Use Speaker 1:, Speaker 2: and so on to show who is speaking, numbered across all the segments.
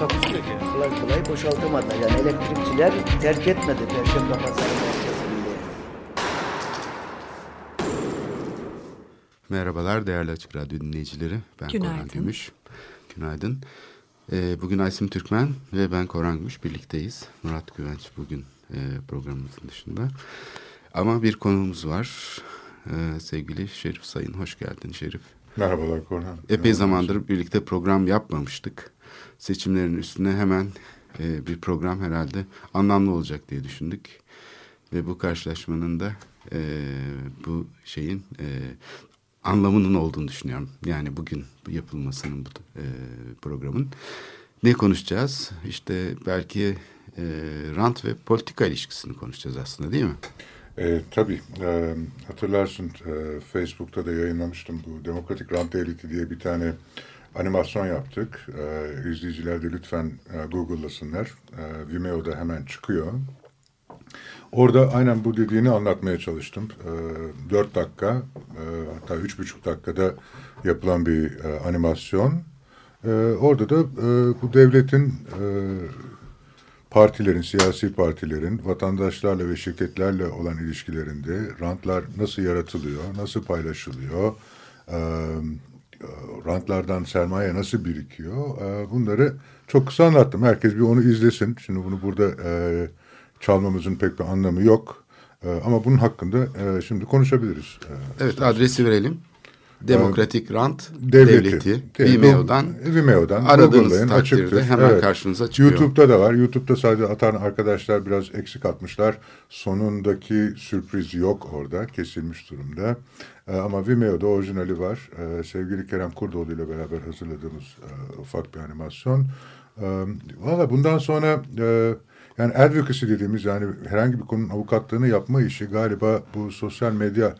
Speaker 1: Takusu yok yani.
Speaker 2: kolay kolay boşaltamadılar. Yani elektrikçiler terk etmedi Perşembe Pazarı merkezinde.
Speaker 3: Merhabalar değerli Açık Radyo dinleyicileri. Ben
Speaker 4: Günaydın.
Speaker 3: Korhan Gümüş. Günaydın. Ee, bugün Aysim Türkmen ve ben Korhan Gümüş birlikteyiz. Murat Güvenç bugün e, programımızın dışında. Ama bir konuğumuz var. Ee, sevgili Şerif Sayın. Hoş geldin Şerif.
Speaker 5: Merhabalar Korhan.
Speaker 3: Epey zamandır birlikte program yapmamıştık. Seçimlerin üstüne hemen e, bir program herhalde anlamlı olacak diye düşündük. Ve bu karşılaşmanın da e, bu şeyin e, anlamının olduğunu düşünüyorum. Yani bugün bu yapılmasının bu e, programın. Ne konuşacağız? İşte belki e, rant ve politika ilişkisini konuşacağız aslında değil mi?
Speaker 5: E, tabii e, hatırlarsın e, Facebook'ta da yayınlamıştım bu Demokratik Rant Devleti diye bir tane animasyon yaptık. E, izleyiciler de lütfen e, Google'lasınlar. E, Vimeo'da hemen çıkıyor. Orada aynen bu dediğini anlatmaya çalıştım. E, 4 dakika e, hatta üç buçuk dakikada yapılan bir e, animasyon. E, orada da e, bu devletin e, partilerin, siyasi partilerin vatandaşlarla ve şirketlerle olan ilişkilerinde rantlar nasıl yaratılıyor, nasıl paylaşılıyor, e, rantlardan sermaye nasıl birikiyor e, bunları çok kısa anlattım. Herkes bir onu izlesin. Şimdi bunu burada e, çalmamızın pek bir anlamı yok. E, ama bunun hakkında e, şimdi konuşabiliriz. E,
Speaker 3: Evet adresi verelim. Demokratik Rant
Speaker 5: Devleti.
Speaker 3: Devleti. Vimeo'dan
Speaker 5: Vimeo'dan
Speaker 3: aradığınız
Speaker 5: açıktır.
Speaker 3: hemen
Speaker 5: Evet.
Speaker 3: karşınıza çıkıyor.
Speaker 5: YouTube'da da var. YouTube'da sadece atan arkadaşlar biraz eksik atmışlar. Sonundaki sürpriz yok orada. Kesilmiş durumda. Ee, ama Vimeo'da orijinali var. Ee, sevgili Kerem Kurdoğlu ile beraber hazırladığımız e, ufak bir animasyon. Ee, Valla bundan sonra e, yani advocacy dediğimiz yani herhangi bir konunun avukatlığını yapma işi galiba bu sosyal medya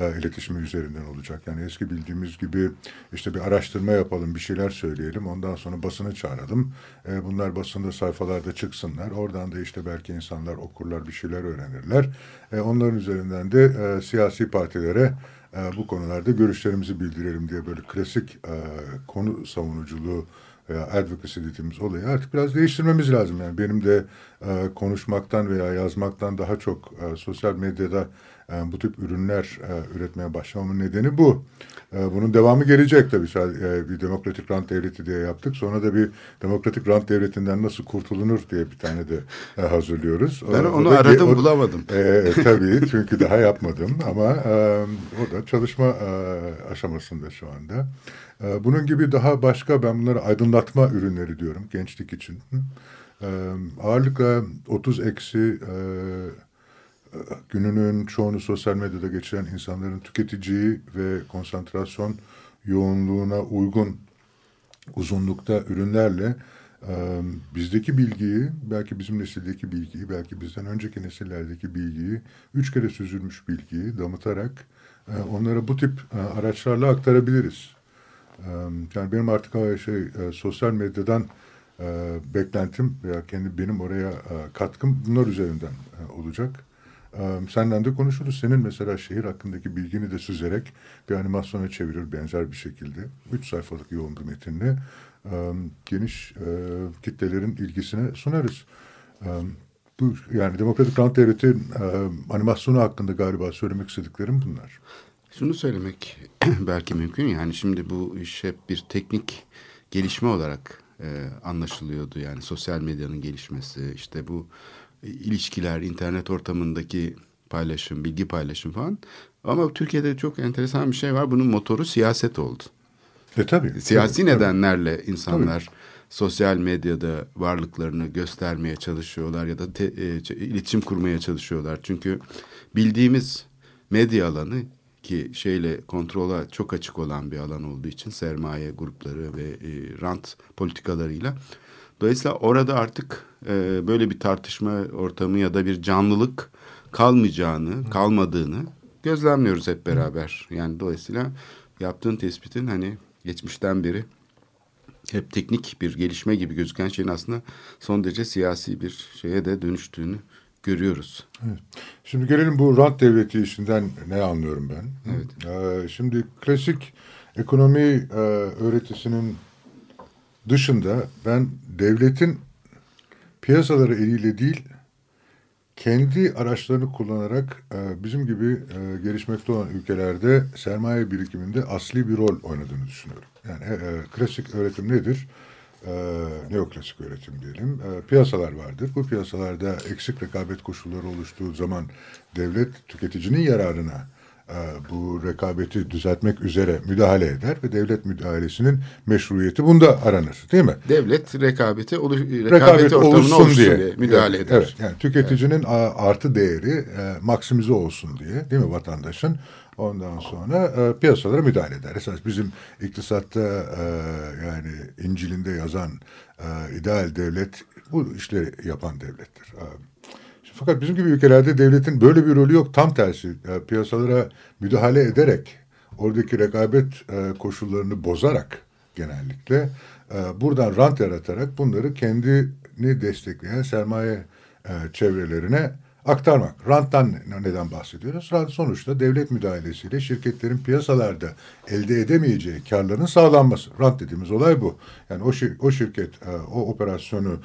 Speaker 5: e, iletişimi üzerinden olacak. Yani eski bildiğimiz gibi işte bir araştırma yapalım, bir şeyler söyleyelim. Ondan sonra basını çağıralım. E, bunlar basında sayfalarda çıksınlar. Oradan da işte belki insanlar okurlar, bir şeyler öğrenirler. E, onların üzerinden de e, siyasi partilere e, bu konularda görüşlerimizi bildirelim diye böyle klasik e, konu savunuculuğu veya advocacy dediğimiz olayı artık biraz değiştirmemiz lazım. Yani benim de e, konuşmaktan veya yazmaktan daha çok e, sosyal medyada e, bu tip ürünler e, üretmeye başlamamın nedeni bu. E, bunun devamı gelecek tabii. E, bir demokratik rant devleti diye yaptık. Sonra da bir demokratik rant devletinden nasıl kurtulunur diye bir tane de e, hazırlıyoruz.
Speaker 3: Ben
Speaker 5: O- o
Speaker 3: onu
Speaker 5: da-
Speaker 3: aradım
Speaker 5: o-
Speaker 3: bulamadım.
Speaker 5: e, tabii çünkü daha yapmadım ama e, o da çalışma e, aşamasında şu anda. E, bunun gibi daha başka ben bunları aydınlatma ürünleri diyorum gençlik için. E, ağırlıkla 30 eksi e, gününün çoğunu sosyal medyada geçiren insanların tüketiciyi ve konsantrasyon yoğunluğuna uygun uzunlukta ürünlerle e, bizdeki bilgiyi, belki bizim nesildeki bilgiyi, belki bizden önceki nesillerdeki bilgiyi, üç kere süzülmüş bilgiyi damıtarak e, onlara bu tip e, araçlarla aktarabiliriz. Yani benim artık şey sosyal medyadan beklentim veya kendi benim oraya katkım bunlar üzerinden olacak. Senden de konuşuruz. Senin mesela şehir hakkındaki bilgini de süzerek bir animasyona çevirir benzer bir şekilde. Üç sayfalık yoğun bir metinle geniş kitlelerin ilgisine sunarız. Bu yani Demokratik Rant Devleti e, animasyonu hakkında galiba söylemek istediklerim bunlar.
Speaker 3: Şunu söylemek belki mümkün yani şimdi bu iş hep bir teknik gelişme olarak anlaşılıyordu yani sosyal medyanın gelişmesi işte bu ilişkiler internet ortamındaki paylaşım bilgi paylaşım falan ama Türkiye'de çok enteresan bir şey var bunun motoru siyaset oldu.
Speaker 5: E tabii.
Speaker 3: Siyasi
Speaker 5: tabii, tabii.
Speaker 3: nedenlerle insanlar sosyal medyada varlıklarını göstermeye çalışıyorlar ya da te- e, iletişim kurmaya çalışıyorlar. Çünkü bildiğimiz medya alanı ki şeyle kontrola çok açık olan bir alan olduğu için sermaye grupları ve e, rant politikalarıyla Dolayısıyla orada artık e, böyle bir tartışma ortamı ya da bir canlılık kalmayacağını, kalmadığını gözlemliyoruz hep beraber. Yani dolayısıyla yaptığın tespitin hani geçmişten beri hep teknik bir gelişme gibi gözüken şeyin aslında son derece siyasi bir şeye de dönüştüğünü görüyoruz.
Speaker 5: Evet. Şimdi gelelim bu rant devleti işinden ne anlıyorum ben.
Speaker 3: Evet.
Speaker 5: Ee, şimdi klasik ekonomi e, öğretisinin dışında ben devletin piyasaları eliyle değil kendi araçlarını kullanarak e, bizim gibi e, gelişmekte olan ülkelerde sermaye birikiminde asli bir rol oynadığını düşünüyorum. Yani e, klasik öğretim nedir? Neoklasik öğretim diyelim. Piyasalar vardır. Bu piyasalarda eksik rekabet koşulları oluştuğu zaman devlet tüketicinin yararına bu rekabeti düzeltmek üzere müdahale eder ve devlet müdahalesinin meşruiyeti bunda aranır değil mi?
Speaker 3: Devlet rekabeti, olu, rekabeti
Speaker 5: Rekabet
Speaker 3: ortamına
Speaker 5: oluşsun
Speaker 3: oluşsun
Speaker 5: diye,
Speaker 3: diye, müdahale
Speaker 5: evet,
Speaker 3: eder.
Speaker 5: Evet, yani tüketicinin a- artı değeri e, maksimize olsun diye değil mi vatandaşın? Ondan sonra e, piyasalara müdahale eder. Esas bizim iktisatta e, yani İncil'inde yazan e, ideal devlet bu işleri yapan devlettir. E, fakat bizim gibi ülkelerde devletin böyle bir rolü yok. Tam tersi e, piyasalara müdahale ederek oradaki rekabet e, koşullarını bozarak genellikle e, buradan rant yaratarak bunları kendini destekleyen sermaye çevrelerine aktarmak. Ranttan neden bahsediyoruz? Rant sonuçta devlet müdahalesiyle şirketlerin piyasalarda elde edemeyeceği karların sağlanması. Rant dediğimiz olay bu. Yani o, şir o şirket o operasyonu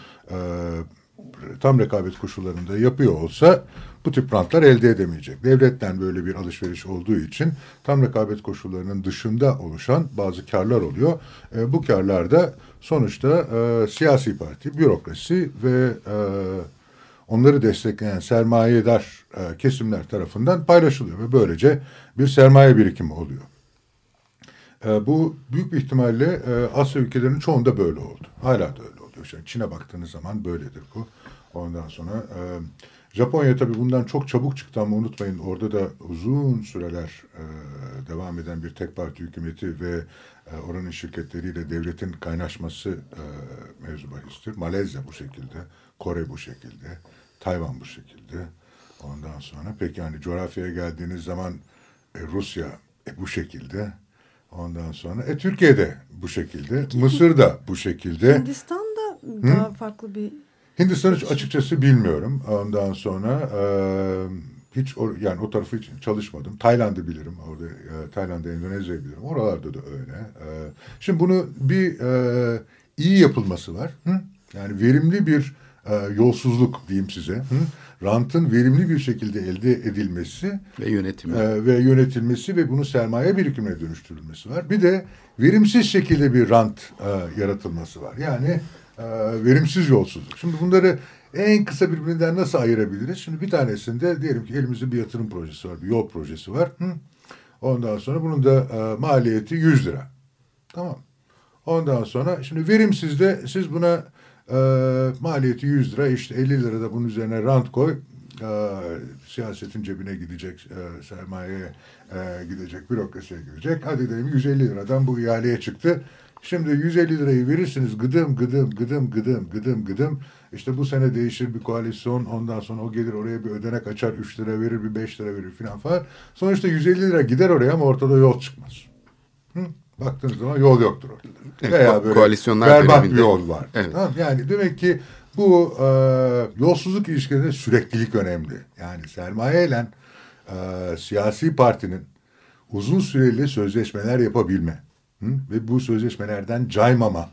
Speaker 5: tam rekabet koşullarında yapıyor olsa bu tip rantlar elde edemeyecek. Devletten böyle bir alışveriş olduğu için tam rekabet koşullarının dışında oluşan bazı karlar oluyor. E, bu karlar da sonuçta e, siyasi parti, bürokrasi ve e, onları destekleyen sermayedar e, kesimler tarafından paylaşılıyor ve böylece bir sermaye birikimi oluyor. E, bu büyük bir ihtimalle e, Asya ülkelerinin çoğunda böyle oldu. Hala da öyle Yani Çin'e baktığınız zaman böyledir bu. Ondan sonra e, Japonya tabii bundan çok çabuk çıktı ama unutmayın orada da uzun süreler e, devam eden bir tek parti hükümeti ve e, oranın şirketleriyle devletin kaynaşması e, mevzu bahistir. Malezya bu şekilde, Kore bu şekilde, Tayvan bu şekilde. Ondan sonra peki yani coğrafyaya geldiğiniz zaman e, Rusya e, bu şekilde. Ondan sonra e, Türkiye'de bu şekilde, Mısır'da bu şekilde.
Speaker 6: Hindistan'da daha farklı bir
Speaker 5: Hindistan'ı açıkçası bilmiyorum. Ondan sonra e, hiç o, yani o tarafı için çalışmadım. Tayland'ı bilirim. Orada e, Tayland'ı, Endonezya'yı bilirim. Oralarda da öyle. E, şimdi bunu bir e, iyi yapılması var. Hı? Yani verimli bir e, yolsuzluk diyeyim size. Hı? Rantın verimli bir şekilde elde edilmesi
Speaker 3: Ve yönetimi.
Speaker 5: e, ve yönetilmesi ve bunu sermaye birikimine dönüştürülmesi var. Bir de verimsiz şekilde bir rant e, yaratılması var. Yani e, verimsiz yolsuzluk. Şimdi bunları en kısa birbirinden nasıl ayırabiliriz? Şimdi bir tanesinde diyelim ki elimizde bir yatırım projesi var, bir yol projesi var. Hı? Ondan sonra bunun da e, maliyeti 100 lira. Tamam. Ondan sonra şimdi verimsizde siz buna e, maliyeti 100 lira işte 50 lira da bunun üzerine rant koy. E, siyasetin cebine gidecek, e, sermayeye e, gidecek, bürokrasiye gidecek. Hadi diyelim 150 liradan bu ihaleye çıktı. Şimdi 150 lirayı verirsiniz gıdım gıdım gıdım gıdım gıdım gıdım. İşte bu sene değişir bir koalisyon ondan sonra o gelir oraya bir ödenek açar 3 lira verir bir 5 lira verir filan falan. Sonuçta 150 lira gider oraya ama ortada yol çıkmaz. Hı? Baktığınız zaman yol yoktur ortada.
Speaker 3: Evet,
Speaker 5: Veya böyle
Speaker 3: koalisyonlar
Speaker 5: berbat bir yol var.
Speaker 3: Evet.
Speaker 5: Tamam, yani demek ki bu e, yolsuzluk ilişkilerinde süreklilik önemli. Yani sermaye ile e, siyasi partinin uzun süreli sözleşmeler yapabilme hı? ve bu sözleşmelerden caymama,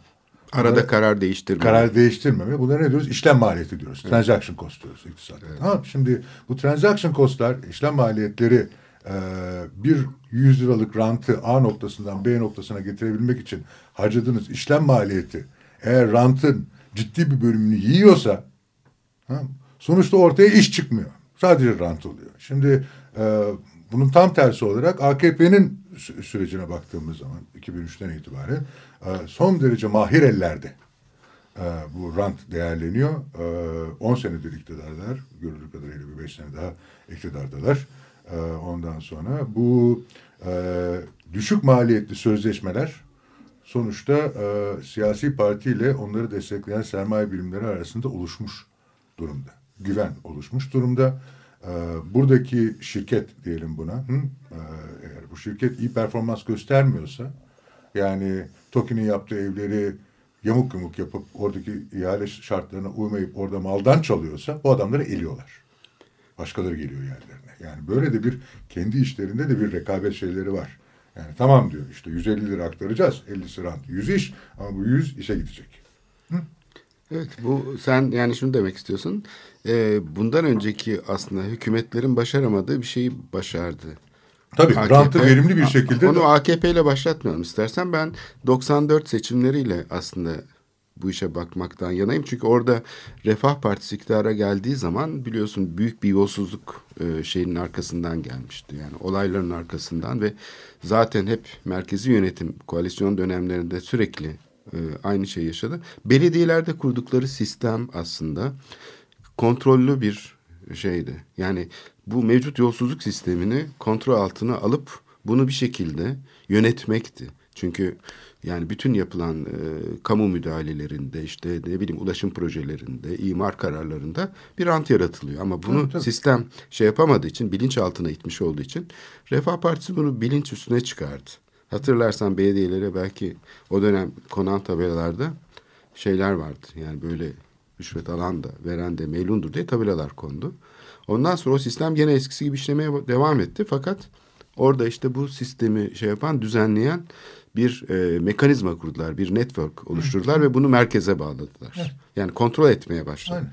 Speaker 3: Arada
Speaker 5: bunları-
Speaker 3: karar değiştirme.
Speaker 5: karar değiştirmeme. Bunlara ne diyoruz? İşlem maliyeti diyoruz. Transaction cost diyoruz iktisatta. Tamam. Şimdi bu transaction costlar, işlem maliyetleri e, bir 100 liralık rantı A noktasından B noktasına getirebilmek için harcadığınız işlem maliyeti eğer rantın ciddi bir bölümünü yiyorsa Tamam. Sonuçta ortaya iş çıkmıyor. Sadece rant oluyor. Şimdi e, bunun tam tersi olarak AKP'nin sürecine baktığımız zaman 2003'ten itibaren e, son derece mahir ellerde e, bu rant değerleniyor. E, 10 senedir iktidarlar, görüldüğü kadarıyla bir 5 sene daha iktidardalar. E, ondan sonra bu e, düşük maliyetli sözleşmeler sonuçta e, siyasi partiyle onları destekleyen sermaye birimleri arasında oluşmuş durumda. Güven oluşmuş durumda. E, buradaki şirket diyelim buna, hı? E, eğer bu şirket iyi performans göstermiyorsa, yani TOKİ'nin yaptığı evleri yamuk yumuk yapıp oradaki ihale şartlarına uymayıp orada maldan çalıyorsa bu adamları eliyorlar. Başkaları geliyor yerlerine. Yani böyle de bir kendi işlerinde de bir rekabet şeyleri var. Yani tamam diyor işte 150 lira aktaracağız 50 rant 100 iş ama bu 100 işe gidecek.
Speaker 3: Evet bu sen yani şunu demek istiyorsun. Ee, bundan önceki aslında hükümetlerin başaramadığı bir şeyi başardı.
Speaker 5: Tabii
Speaker 3: AKP
Speaker 5: rantı verimli bir şekilde.
Speaker 3: Onu AKP ile başlatmayalım istersen. Ben 94 seçimleriyle aslında bu işe bakmaktan yanayım. Çünkü orada Refah Partisi iktidara geldiği zaman biliyorsun büyük bir yolsuzluk e, şeyinin arkasından gelmişti. Yani olayların arkasından ve zaten hep merkezi yönetim koalisyon dönemlerinde sürekli e, aynı şey yaşadı. Belediyelerde kurdukları sistem aslında kontrollü bir şeydi. Yani bu mevcut yolsuzluk sistemini kontrol altına alıp bunu bir şekilde yönetmekti. Çünkü yani bütün yapılan e, kamu müdahalelerinde işte ne bileyim ulaşım projelerinde, imar kararlarında bir rant yaratılıyor. Ama bunu
Speaker 5: Tabii, tabii.
Speaker 3: sistem şey yapamadığı için, bilinç altına itmiş olduğu için Refah Partisi bunu bilinç üstüne çıkardı. Hatırlarsan belediyelere belki o dönem konan tabelalarda şeyler vardı. Yani böyle rüşvet alan da veren de melundur diye tabelalar kondu. Ondan sonra o sistem gene eskisi gibi işlemeye devam etti. Fakat orada işte bu sistemi şey yapan, düzenleyen bir e, mekanizma kurdular. Bir network oluşturdular ve bunu merkeze bağladılar. Yani kontrol etmeye başladı.
Speaker 5: Aynen.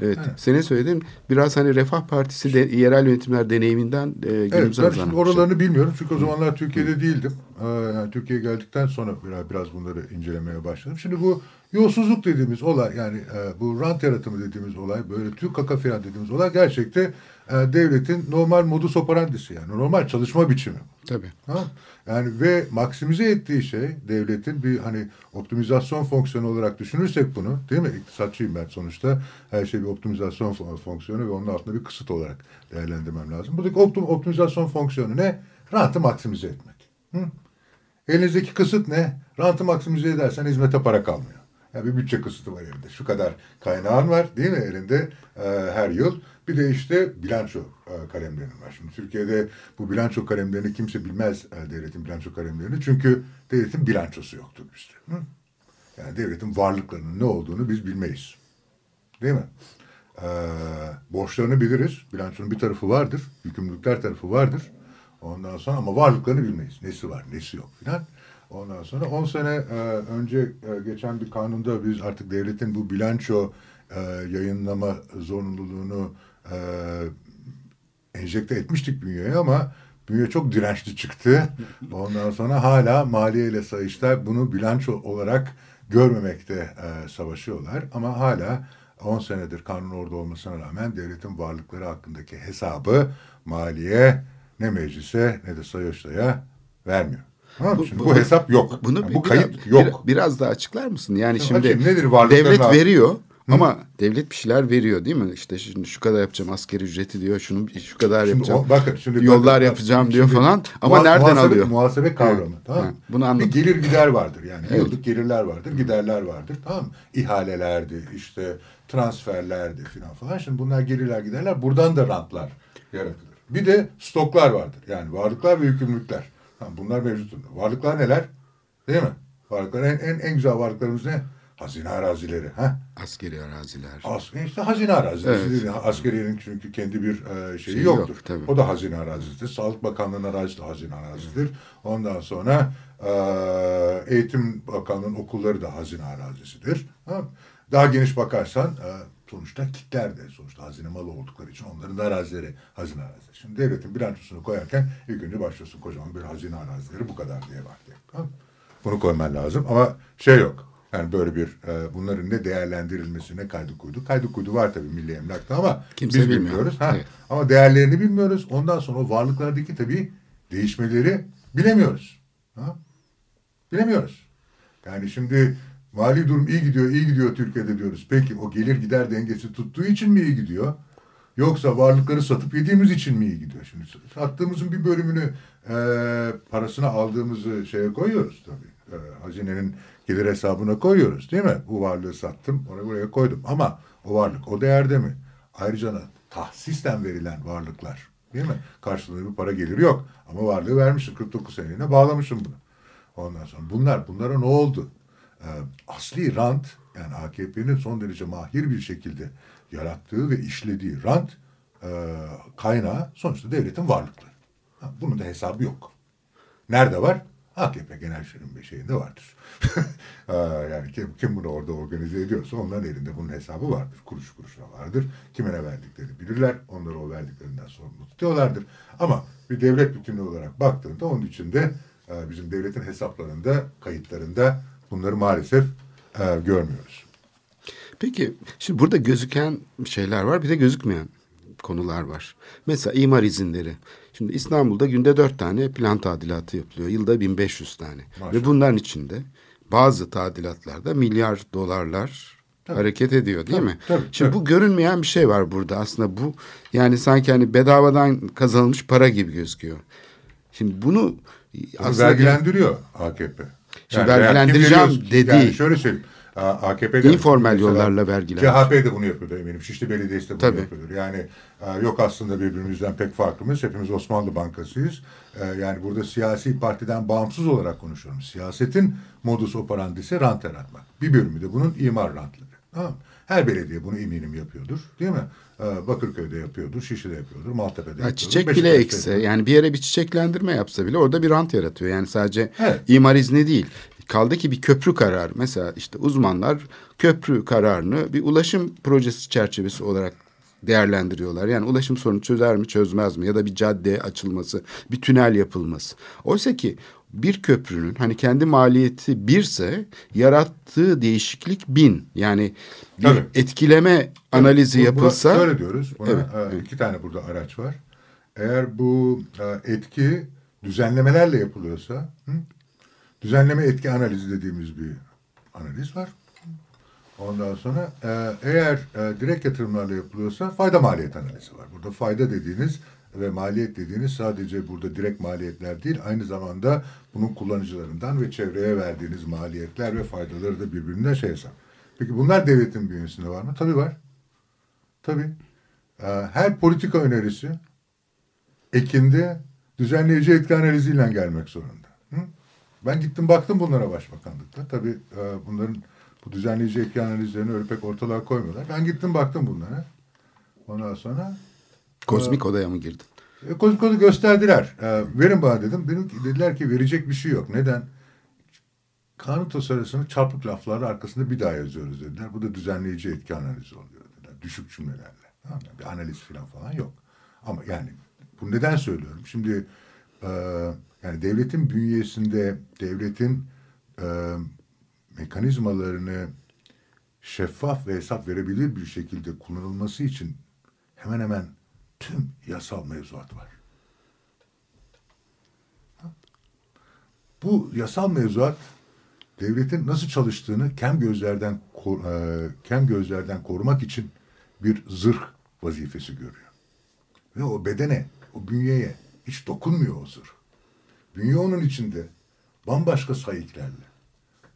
Speaker 3: Evet.
Speaker 5: Aynen.
Speaker 3: Senin söylediğin biraz hani Refah Partisi de, yerel yönetimler deneyiminden e,
Speaker 5: Evet,
Speaker 3: günümüze
Speaker 5: ben
Speaker 3: uzanan
Speaker 5: şimdi
Speaker 3: şey.
Speaker 5: oralarını bilmiyorum çünkü o zamanlar Türkiye'de değildim. Ee, yani Türkiye'ye geldikten sonra biraz, biraz bunları incelemeye başladım. Şimdi bu yolsuzluk dediğimiz olay yani e, bu rant yaratımı dediğimiz olay böyle Türk kaka filan dediğimiz olay gerçekte devletin normal modus operandisi yani normal çalışma biçimi.
Speaker 3: Tabii.
Speaker 5: Ha? Yani ve maksimize ettiği şey devletin bir hani optimizasyon fonksiyonu olarak düşünürsek bunu değil mi? İktisatçıyım ben sonuçta. Her şey bir optimizasyon fon- fonksiyonu ve onun altında bir kısıt olarak değerlendirmem lazım. Buradaki optim, optimizasyon fonksiyonu ne? Rantı maksimize etmek. Hı? Elinizdeki kısıt ne? Rantı maksimize edersen hizmete para kalmıyor. Yani bir bütçe kısıtı var elinde. Şu kadar kaynağın var değil mi elinde e, her yıl. Bir de işte bilanço e, kalemlerin var. Şimdi Türkiye'de bu bilanço kalemlerini kimse bilmez e, devletin bilanço kalemlerini. Çünkü devletin bilançosu yoktur bizde. Hı? Yani devletin varlıklarının ne olduğunu biz bilmeyiz. Değil mi? Ee, borçlarını biliriz. Bilançonun bir tarafı vardır. Yükümlülükler tarafı vardır. Ondan sonra ama varlıklarını bilmeyiz. Nesi var, nesi yok filan. Ondan sonra 10 sene e, önce e, geçen bir kanunda biz artık devletin bu bilanço e, yayınlama zorunluluğunu e, enjekte etmiştik bünyeye ama bünye çok dirençli çıktı. Ondan sonra hala maliye ile sayıştay bunu bilanço olarak görmemekte e, savaşıyorlar. Ama hala 10 senedir kanun orada olmasına rağmen devletin varlıkları hakkındaki hesabı maliye ne meclise ne de sayıştaya vermiyor.
Speaker 3: Bu-
Speaker 5: Şimdi
Speaker 3: bu-
Speaker 5: bu, hesap yok.
Speaker 3: Bunu
Speaker 5: Yani bu kayıt
Speaker 3: biraz,
Speaker 5: yok.
Speaker 3: bir- biraz daha açıklar mısın? Yani
Speaker 5: Şimdi
Speaker 3: şimdi.
Speaker 5: Nedir
Speaker 3: devlet
Speaker 5: abi?
Speaker 3: Veriyor ama devlet bir şeyler veriyor değil mi? İşte şimdi şu kadar yapacağım askeri ücreti diyor. Şunu şu kadar
Speaker 5: Şimdi
Speaker 3: yapacağım.
Speaker 5: o- bakın şimdi
Speaker 3: yollar
Speaker 5: bakın,
Speaker 3: yapacağım
Speaker 5: şimdi
Speaker 3: diyor falan. Ama
Speaker 5: muha-
Speaker 3: nereden
Speaker 5: muhasebe,
Speaker 3: alıyor?
Speaker 5: Muhasebe kavramı.
Speaker 3: Evet,
Speaker 5: Tamam.
Speaker 3: evet. Bunu anladım.
Speaker 5: Bir gelir gider vardır yani.
Speaker 3: Evet.
Speaker 5: Yıllık gelirler vardır, giderler vardır. Tamam mı? İhalelerdi, işte transferlerdi filan falan. Şimdi bunlar gelirler giderler. Buradan da rantlar yaratılır. Bir de stoklar vardır. Yani varlıklar ve yükümlülükler. Tamam, bunlar mevcut. Varlıklar neler? Değil mi? Varlıklar en, en, en güzel varlıklarımız ne? Hazine arazileri. Ha?
Speaker 3: Askeri araziler.
Speaker 5: As işte hazine arazisi.
Speaker 3: Evet.
Speaker 5: Askeriyenin çünkü kendi bir e, şeyi
Speaker 3: yok,
Speaker 5: yoktur.
Speaker 3: tabii.
Speaker 5: O da hazine arazisidir. Sağlık Bakanlığı'nın arazisi de hazine arazisidir. Ondan sonra e, Eğitim Bakanlığı'nın okulları da hazine arazisidir. Ha? Daha geniş bakarsan e, sonuçta kitler de sonuçta hazine malı oldukları için onların da arazileri hazine arazileri. Şimdi devletin bilançosunu koyarken ilk önce başlıyorsun kocaman bir hazine arazileri bu kadar diye mı? Bunu koyman lazım ama şey yok. Yani böyle bir e, bunların ne değerlendirilmesi ne kaydı kuydu. Kaydı kuydu var tabii milli emlakta ama
Speaker 3: Kimse
Speaker 5: biz
Speaker 3: bilmiyor.
Speaker 5: bilmiyoruz. Ha?
Speaker 3: Evet.
Speaker 5: Ama değerlerini bilmiyoruz. Ondan sonra o varlıklardaki tabii değişmeleri bilemiyoruz. Ha? Bilemiyoruz. Yani şimdi mali durum iyi gidiyor, iyi gidiyor Türkiye'de diyoruz. Peki o gelir gider dengesi tuttuğu için mi iyi gidiyor? Yoksa varlıkları satıp yediğimiz için mi iyi gidiyor? Şimdi sattığımızın bir bölümünü e, parasına aldığımızı şeye koyuyoruz tabii. E, hazinenin gelir hesabına koyuyoruz değil mi? Bu varlığı sattım, onu buraya koydum. Ama o varlık o değerde mi? Ayrıca tahsisten verilen varlıklar değil mi? Karşılığında bir para geliri yok. Ama varlığı vermişsin 49 seneliğine bağlamışsın bunu. Ondan sonra bunlar, bunlara ne oldu? Ee, asli rant yani AKP'nin son derece mahir bir şekilde yarattığı ve işlediği rant e, kaynağı sonuçta devletin varlıkları. Bunun da hesabı yok. Nerede var? AKP genel şirin şeyinde vardır. Yani kim, kim bunu orada organize ediyorsa onların elinde bunun hesabı vardır. Kuruş kuruşuna vardır. Kimine verdiklerini bilirler. Onları o verdiklerinden sorumlu tutuyorlardır. Ama bir devlet bütünü olarak baktığında onun içinde e, bizim devletin hesaplarında, kayıtlarında bunları maalesef e, görmüyoruz.
Speaker 3: Peki şimdi burada gözüken şeyler var bir de gözükmeyen konular var. Mesela imar izinleri. Şimdi İstanbul'da günde dört tane plan tadilatı yapılıyor. Yılda 1500 tane.
Speaker 5: Maşallah.
Speaker 3: Ve bunların içinde bazı tadilatlarda milyar dolarlar
Speaker 5: Tabii.
Speaker 3: hareket ediyor değil
Speaker 5: Tabii,
Speaker 3: mi?
Speaker 5: tabii,
Speaker 3: Şimdi
Speaker 5: tabii.
Speaker 3: bu görünmeyen bir şey var burada aslında bu yani sanki hani bedavadan kazanılmış para gibi gözüküyor. Şimdi bunu
Speaker 5: Bunu
Speaker 3: aslında
Speaker 5: vergilendiriyor AKP.
Speaker 3: Şimdi
Speaker 5: veya
Speaker 3: vergilendireceğim dedi.
Speaker 5: Yani şöyle söyleyeyim. AKP'de
Speaker 3: İnformal yollarla vergiler.
Speaker 5: CHP de bunu yapıyordu eminim. Şişli Belediyesi de bunu
Speaker 3: Tabii.
Speaker 5: yapıyordur. Yani e, yok aslında birbirimizden pek farkımız. Hepimiz Osmanlı Bankası'yız. E, yani burada siyasi partiden bağımsız olarak konuşuyorum. Siyasetin modus operandisi rant yaratmak. Bir bölümü de bunun imar rantları. Tamam mı? Her belediye bunu eminim yapıyordur. Değil mi? E, Bakırköy'de yapıyordur, Şişli'de yapıyordur, Maltepe'de
Speaker 3: Ya
Speaker 5: yapıyordur.
Speaker 3: çiçek bile ekse
Speaker 5: yapıyordur.
Speaker 3: yani bir yere bir çiçeklendirme yapsa bile orada bir rant yaratıyor. Yani sadece
Speaker 5: Evet.
Speaker 3: imar izni değil. Kaldı ki bir köprü kararı. Mesela işte uzmanlar köprü kararını bir ulaşım projesi çerçevesi olarak değerlendiriyorlar. Yani ulaşım sorunu çözer mi çözmez mi ya da bir cadde açılması, bir tünel yapılması. Oysa ki bir köprünün hani kendi maliyeti birse yarattığı değişiklik bin. Yani bir
Speaker 5: Tabii.
Speaker 3: etkileme analizi
Speaker 5: Bu- buna
Speaker 3: yapılsa
Speaker 5: Şöyle diyoruz. Buna,
Speaker 3: Evet,
Speaker 5: e,
Speaker 3: evet.
Speaker 5: iki tane burada araç var. Eğer bu e, etki düzenlemelerle yapılıyorsa hı? Düzenleme etki analizi dediğimiz bir analiz var. Ondan sonra e, eğer e, direkt yatırımlarla yapılıyorsa fayda maliyet analizi var. Burada fayda dediğiniz ve maliyet dediğiniz sadece burada direkt maliyetler değil aynı zamanda bunun kullanıcılarından ve çevreye verdiğiniz maliyetler ve faydaları da birbirinden şey hesap. Peki bunlar devletin bünyesinde var mı? Tabii var. Tabii. Ee, Her politika önerisi Ekim'de düzenleyici etki analiziyle gelmek zorunda. Hı? Ben gittim baktım bunlara başbakanlıkta. Tabii e, bunların bu düzenleyici etki analizlerini öyle pek ortalığa koymuyorlar. Ben gittim baktım bunlara. Ondan sonra
Speaker 3: kozmik odaya mı girdin?
Speaker 5: e, kozu kozu gösterdiler. E, verin bana dedim. Benim, dediler ki verecek bir şey yok. Neden? Kanun tasarısını çarpık laflarla arkasında bir daha yazıyoruz dediler. Bu da düzenleyici etki analizi oluyor dediler. Düşük cümlelerle. Tamam mı? Bir analiz falan falan yok. Ama yani bu neden söylüyorum? Şimdi e, yani devletin bünyesinde devletin e, mekanizmalarını şeffaf ve hesap verebilir bir şekilde kullanılması için hemen hemen tüm yasal mevzuat var. Bu yasal mevzuat devletin nasıl çalıştığını kem gözlerden e, kem gözlerden korumak için bir zırh vazifesi görüyor. Ve o bedene, o bünyeye hiç dokunmuyor o zırh. Bünye onun içinde bambaşka sayıklarla,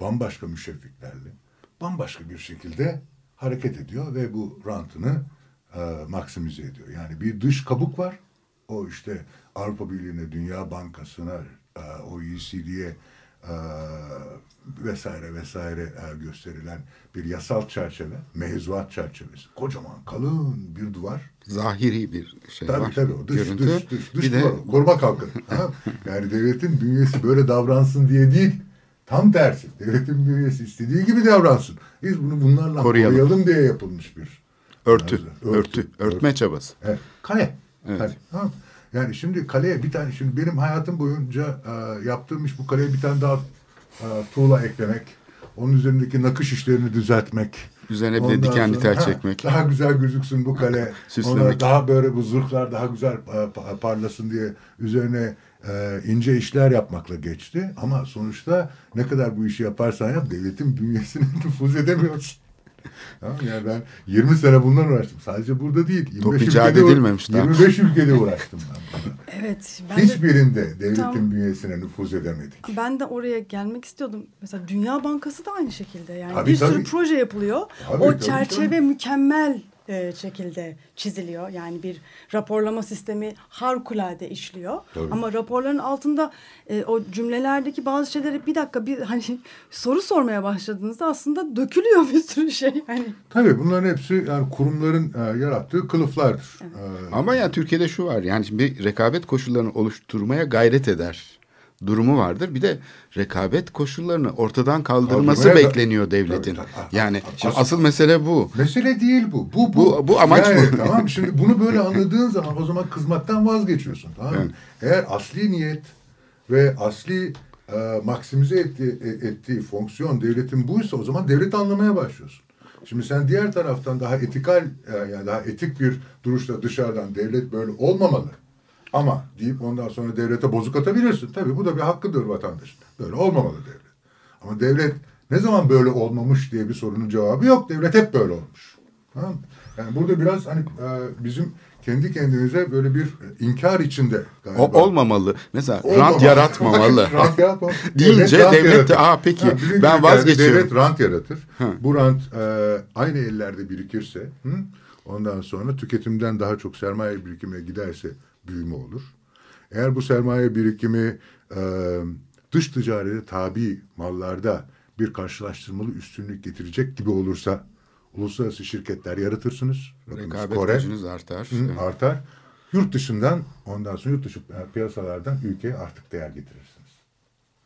Speaker 5: bambaşka müşeffiklerle, bambaşka bir şekilde hareket ediyor ve bu rantını e, maksimize ediyor. Yani bir dış kabuk var. O işte Avrupa Birliği'ne, Dünya Bankası'na, e, OECD'ye vesaire vesaire e, gösterilen bir yasal çerçeve, mevzuat çerçevesi. Kocaman, kalın bir duvar.
Speaker 3: Zahiri bir şey
Speaker 5: Tabii
Speaker 3: var.
Speaker 5: tabii o dış,
Speaker 3: görüntü.
Speaker 5: dış, dış, dış
Speaker 3: bir de
Speaker 5: duvar, koruma kalkanı. Tamam. Yani devletin bünyesi böyle davransın diye değil, tam tersi. Devletin bünyesi istediği gibi davransın. Biz bunu bunlarla
Speaker 3: Koruyalım.
Speaker 5: koruyalım, diye yapılmış bir
Speaker 3: örtü,
Speaker 5: Örtü,
Speaker 3: örtü, örtme çabası.
Speaker 5: Evet. Kale.
Speaker 3: Evet.
Speaker 5: Kale. Tamam. Yani şimdi kaleye bir tane şimdi benim hayatım boyunca e, yaptığım iş bu kaleye bir tane daha e, tuğla eklemek. Onun üzerindeki nakış işlerini düzeltmek.
Speaker 3: Üzerine bir de dikenli tel çekmek.
Speaker 5: Daha güzel gözüksün bu kale. Ona daha böyle bu zırhlar daha güzel e, pa- parlasın diye üzerine e, ince işler yapmakla geçti. Ama sonuçta ne kadar bu işi yaparsan yap devletin bünyesine nüfuz edemiyorsun. Tamam, yani ben 20 sene bundan uğraştım. Sadece burada değil. 25
Speaker 3: Top icat
Speaker 5: ülkede,
Speaker 3: edilmemiş daha.
Speaker 5: 25 ülkede uğraştım.
Speaker 6: Evet. Ben de,
Speaker 5: Hiçbirinde devletin
Speaker 6: Tam-
Speaker 5: bünyesine nüfuz edemedik.
Speaker 6: ben de oraya gelmek istiyordum. Mesela Dünya Bankası da aynı şekilde. Yani
Speaker 5: Tabii,
Speaker 6: bir
Speaker 5: tabii.
Speaker 6: sürü proje yapılıyor.
Speaker 5: Tabii,
Speaker 6: o
Speaker 5: tabii,
Speaker 6: çerçeve
Speaker 5: tabii.
Speaker 6: mükemmel e, şekilde çiziliyor. Yani bir raporlama sistemi harikulade işliyor.
Speaker 5: Tabii.
Speaker 6: Ama raporların altında e, o cümlelerdeki bazı şeyleri bir dakika bir hani soru sormaya başladığınızda aslında dökülüyor bir sürü şey. Hani
Speaker 5: Tabii bunların hepsi yani kurumların e, yarattığı kılıflardır. E,
Speaker 3: Ama yani Türkiye'de şu var yani şimdi bir rekabet koşullarını oluşturmaya gayret eder durumu vardır. Bir de rekabet koşullarını ortadan kaldırması
Speaker 5: Kaldırmaya da-
Speaker 3: bekleniyor devletin.
Speaker 5: Tabii, tabii.
Speaker 3: Yani
Speaker 5: Asıl-
Speaker 3: asıl mesele bu.
Speaker 5: Mesele değil bu. Bu bu.
Speaker 3: Bu- bu amaç
Speaker 5: yani,
Speaker 3: bu.
Speaker 5: Tamam şimdi bunu böyle anladığın zaman o zaman kızmaktan vazgeçiyorsun. Tamam mı?
Speaker 3: Evet.
Speaker 5: Eğer asli niyet ve asli e, maksimize ettiği, e, ettiği fonksiyon devletin buysa o zaman devleti anlamaya başlıyorsun. Şimdi sen diğer taraftan daha etikal e, yani daha etik bir duruşla dışarıdan devlet böyle olmamalı. Ama deyip ondan sonra devlete bozuk atabilirsin. Tabii bu da bir hakkıdır vatandaşın. Böyle olmamalı devlet. Ama devlet ne zaman böyle olmamış diye bir sorunun cevabı yok. Devlet hep böyle olmuş. Tamam mı? Yani burada biraz hani e, bizim kendi kendimize böyle bir inkar içinde galiba.
Speaker 3: O olmamalı. Mesela
Speaker 5: Olmamalı.
Speaker 3: rant yaratmamalı.
Speaker 5: rant yaratmamalı.
Speaker 3: Deyince devlet de,
Speaker 5: yaratır.
Speaker 3: "Aa, peki,
Speaker 5: Ha,
Speaker 3: ben vazgeçiyorum."
Speaker 5: Devlet rant yaratır.
Speaker 3: Ha.
Speaker 5: Bu rant e, aynı ellerde birikirse hı, ondan sonra tüketimden daha çok sermaye birikimine giderse büyüme olur. Eğer bu sermaye birikimi e, dış ticarete tabi mallarda bir karşılaştırmalı üstünlük getirecek gibi olursa uluslararası şirketler yaratırsınız. Bakınız
Speaker 3: Rekabet
Speaker 5: Kore,
Speaker 3: gücünüz artar.
Speaker 5: Hı,
Speaker 3: Evet.
Speaker 5: artar. Yurt dışından ondan sonra yurt dışı piyasalardan ülkeye artık değer getirirsiniz.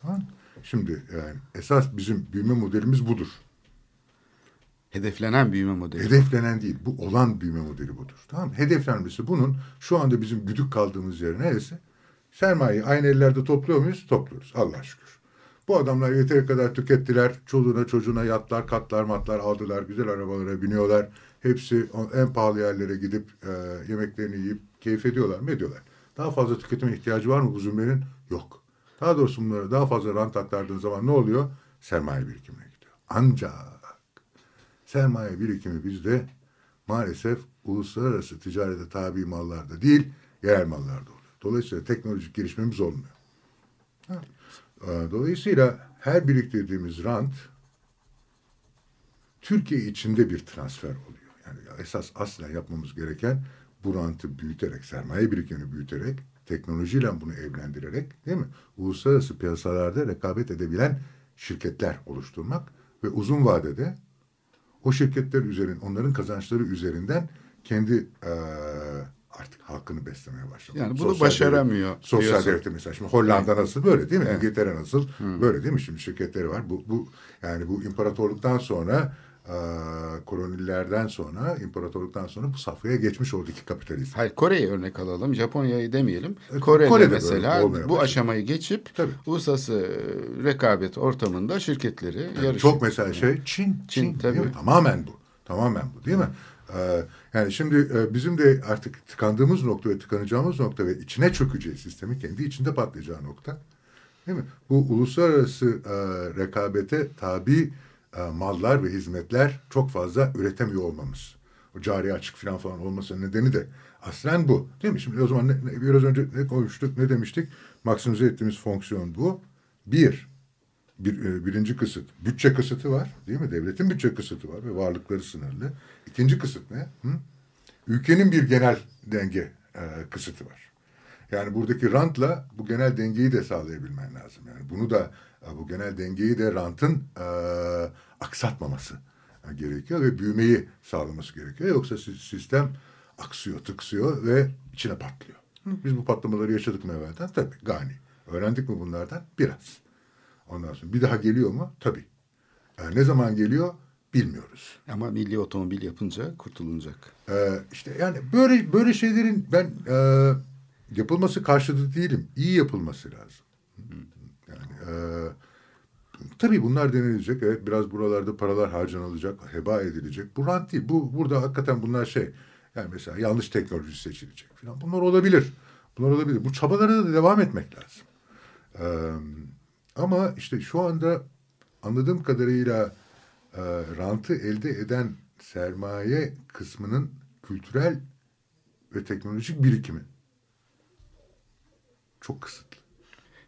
Speaker 5: Tamam? Şimdi yani esas bizim büyüme modelimiz budur.
Speaker 3: Hedeflenen büyüme modeli.
Speaker 5: Hedeflenen değil, bu olan büyüme modeli budur. Tamam? Hedeflenmesi bunun şu anda bizim güdük kaldığımız yer neresi? Sermayeyi aynı ellerde topluyor muyuz? Topluyoruz. Allah şükür. Bu adamlar yeteri kadar tükettiler. Çoluğuna çocuğuna yatlar, katlar, matlar aldılar. Güzel arabalara biniyorlar. Hepsi en pahalı yerlere gidip e, yemeklerini yiyip keyif ediyorlar mı? Ediyorlar. Daha fazla tüketime ihtiyacı var mı bu zümrenin? Yok. Daha doğrusu bunlara daha fazla rant aktardığın zaman ne oluyor? Sermaye birikimine gidiyor. Ancak sermaye birikimi bizde maalesef uluslararası ticarete tabi mallarda değil, yerel mallarda oluyor. Dolayısıyla teknolojik gelişmemiz olmuyor. Ee, Dolayısıyla her biriktirdiğimiz rant Türkiye içinde bir transfer oluyor. Yani esas aslen yapmamız gereken bu rantı büyüterek, sermaye birikimini büyüterek, teknolojiyle bunu evlendirerek değil mi? Uluslararası piyasalarda rekabet edebilen şirketler oluşturmak ve uzun vadede o şirketler üzerinden, onların kazançları üzerinden kendi eee, artık halkını beslemeye başladı.
Speaker 3: Yani bunu
Speaker 5: Sosyal
Speaker 3: başaramıyor
Speaker 5: devlet- Sosyal devleti mesela şimdi Hollanda nasıl böyle değil mi? İngiltere nasıl böyle değil mi? Şimdi şirketleri var. Bu, bu yani bu imparatorluktan sonra eee kolonilerden sonra imparatorluktan sonra bu safhaya geçmiş oldu ki kapitalizm.
Speaker 3: Hayır Kore'yi örnek alalım. Japonya'yı demeyelim.
Speaker 5: E,
Speaker 3: Kore'de,
Speaker 5: Kore'de
Speaker 3: mesela bu
Speaker 5: başladı.
Speaker 3: aşamayı geçip
Speaker 5: Tabii.
Speaker 3: uluslararası e, rekabet ortamında şirketleri yarışıyor.
Speaker 5: Çok mesela şey Çin. Çin,
Speaker 3: tabii.
Speaker 5: değil mi? Tamamen bu. Tamamen bu değil mi? Ee, yani şimdi e, bizim de artık tıkandığımız nokta ve tıkanacağımız nokta ve içine çökeceği sistemi kendi içinde patlayacağı nokta. Değil mi? Bu uluslararası e, rekabete tabi e, mallar ve hizmetler çok fazla üretemiyor olmamız. O cari açık falan falan olmasının nedeni de aslen bu. Değil mi? Şimdi o zaman ne, ne- biraz önce ne konuştuk, ne demiştik? Maksimize ettiğimiz fonksiyon bu. Bir, bir, e, birinci kısıt. Bütçe kısıtı var değil mi? Devletin bütçe kısıtı var ve varlıkları sınırlı. İkinci kısıt ne? Hı? Ülkenin bir genel denge e, kısıtı var. Yani buradaki rantla bu genel dengeyi de sağlayabilmen lazım. Yani bunu da e, bu genel dengeyi de rantın e, aksatmaması e, gerekiyor ve büyümeyi sağlaması gerekiyor. Yoksa si- sistem aksıyor, tıksıyor ve içine patlıyor. Biz bu patlamaları yaşadık mı evvelden? Tabii gani. Öğrendik mi bunlardan? Biraz. Ondan sonra bir daha geliyor mu? Tabii. E, ne zaman geliyor? Bilmiyoruz.
Speaker 3: Ama milli otomobil yapınca kurtulunacak.
Speaker 5: Ee, işte yani böyle böyle şeylerin ben e, yapılması karşıtı değilim. İyi yapılması lazım. Yani e, tabii bunlar denilecek. Evet biraz buralarda paralar harcanılacak, heba edilecek. Bu rant değil. Bu burada hakikaten bunlar şey. Yani mesela yanlış teknoloji seçilecek falan. Bunlar olabilir. Bunlar olabilir. Bu çabalara da devam etmek lazım. Ee, ama işte şu anda anladığım kadarıyla e, rantı elde eden sermaye kısmının kültürel ve teknolojik birikimi çok kısıtlı.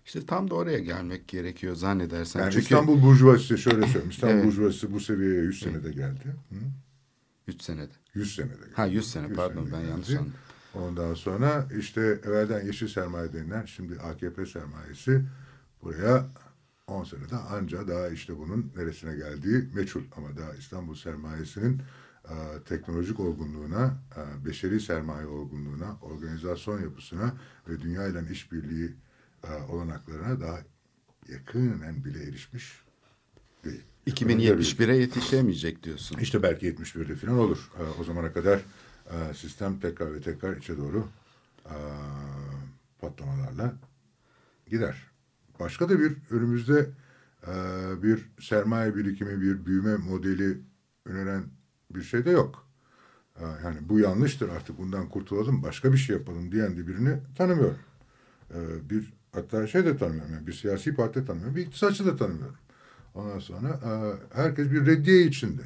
Speaker 3: İşte tam da oraya gelmek gerekiyor zannedersen.
Speaker 5: Yani
Speaker 3: Çünkü
Speaker 5: İstanbul Burjuvazisi şöyle söyleyeyim. İstanbul
Speaker 3: Evet.
Speaker 5: Burjuvazisi bu seviyeye 100 senede geldi. Hı?
Speaker 3: 3 senede.
Speaker 5: 100 senede geldi.
Speaker 3: Ha 100 sene pardon
Speaker 5: senede
Speaker 3: ben yanlış
Speaker 5: geldi.
Speaker 3: anladım.
Speaker 5: Ondan sonra işte evvelden yeşil sermaye denilen şimdi AKP sermayesi buraya 10 senede anca daha işte bunun neresine geldiği meçhul. Ama daha İstanbul sermayesinin e, teknolojik olgunluğuna, e, beşeri sermaye olgunluğuna, organizasyon yapısına ve dünya ile işbirliği e, olanaklarına daha yakınen bile erişmiş değil.
Speaker 3: 2071'e yetişemeyecek diyorsun.
Speaker 5: İşte belki 71'de falan olur. Ee, o zamana kadar e, sistem tekrar ve tekrar içe doğru e, patlamalarla gider. Başka da bir önümüzde e, bir sermaye birikimi, bir büyüme modeli öneren bir şey de yok. Yani bu yanlıştır artık bundan kurtulalım, başka bir şey yapalım diyen de birini tanımıyorum. E, bir hatta şey de tanımıyorum. Yani bir siyasi parti de tanımıyorum, bir iktisatçı da tanımıyorum. Ondan sonra e, herkes bir reddiye içinde.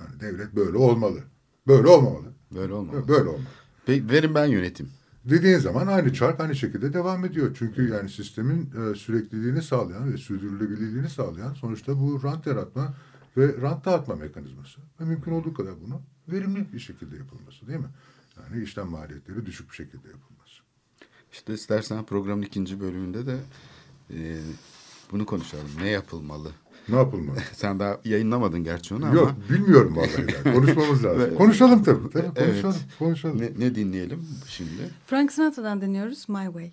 Speaker 5: Yani devlet böyle olmalı. Böyle olmamalı.
Speaker 3: Böyle olmalı.
Speaker 5: Böyle olmalı.
Speaker 3: Peki verin ben yönetim.
Speaker 5: Dediğin zaman aynı çark aynı şekilde devam ediyor. Çünkü yani sistemin e, sürekliliğini sağlayan ve sürdürülebilirliğini sağlayan sonuçta bu rant yaratma ve rant dağıtma mekanizması. Ve mümkün olduğu kadar bunu verimli bir şekilde yapılması değil mi? Yani işlem maliyetleri düşük bir şekilde yapılması.
Speaker 3: İşte istersen programın ikinci bölümünde de e, bunu konuşalım. Ne yapılmalı?
Speaker 5: Ne yapılmalı?
Speaker 3: Sen daha yayınlamadın gerçi onu
Speaker 5: Yok
Speaker 3: ama
Speaker 5: bilmiyorum vallahi. ben. Konuşmamız lazım. konuşalım tabii. tabii
Speaker 3: Evet.
Speaker 5: konuşalım. konuşalım.
Speaker 3: ne, ne dinleyelim şimdi?
Speaker 6: Frank Sinatra'dan dinliyoruz My Way.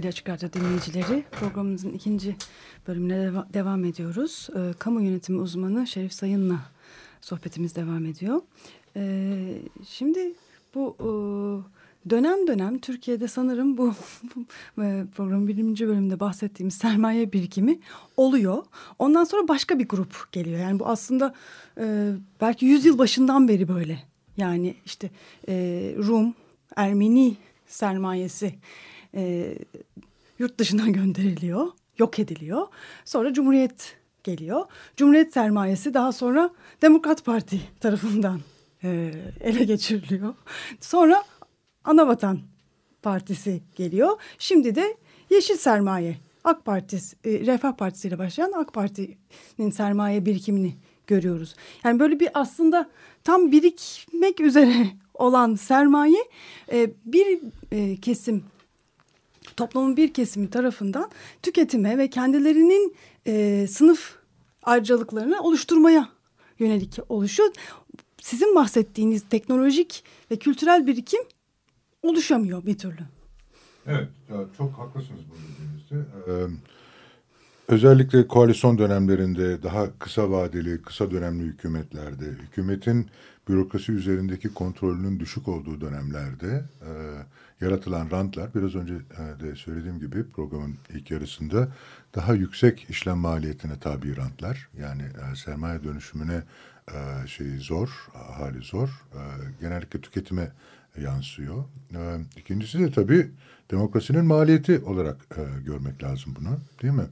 Speaker 6: Açık Radyo dinleyicileri programımızın ikinci bölümüne deva- devam ediyoruz. Ee, kamu yönetimi uzmanı Şerif Sayın'la sohbetimiz devam ediyor. Ee, şimdi bu e, dönem dönem Türkiye'de sanırım bu, e, programın birinci bölümünde bahsettiğimiz sermaye birikimi oluyor. Ondan sonra başka bir grup geliyor. Yani bu aslında e, belki yüzyıl başından beri böyle. Yani işte e, Rum, Ermeni sermayesi e, yurt dışına gönderiliyor, yok ediliyor. Sonra Cumhuriyet geliyor. Cumhuriyet sermayesi daha sonra Demokrat Parti tarafından e, ele geçiriliyor. Sonra Anavatan Partisi geliyor. Şimdi de Yeşil Sermaye, AK Parti, e, Refah Partisi ile başlayan AK Parti'nin sermaye birikimini görüyoruz. Yani böyle bir aslında tam birikmek üzere olan sermaye e, bir e, kesim toplumun bir kesimi tarafından tüketime ve kendilerinin e, sınıf ayrıcalıklarını oluşturmaya yönelik oluşuyor. Sizin bahsettiğiniz teknolojik ve kültürel birikim oluşamıyor bir türlü.
Speaker 5: Evet, çok haklısınız bu dediğinizde. Ee, özellikle koalisyon dönemlerinde daha kısa vadeli, kısa dönemli hükümetlerde, hükümetin bürokrasi üzerindeki kontrolünün düşük olduğu dönemlerde e, yaratılan rantlar, biraz önce e, de söylediğim gibi programın ilk yarısında daha yüksek işlem maliyetine tabi rantlar. Yani e, sermaye dönüşümüne e, şey zor, hali zor. Genellikle tüketime yansıyor. İkincisi de tabii demokrasinin maliyeti olarak görmek lazım bunu değil mi?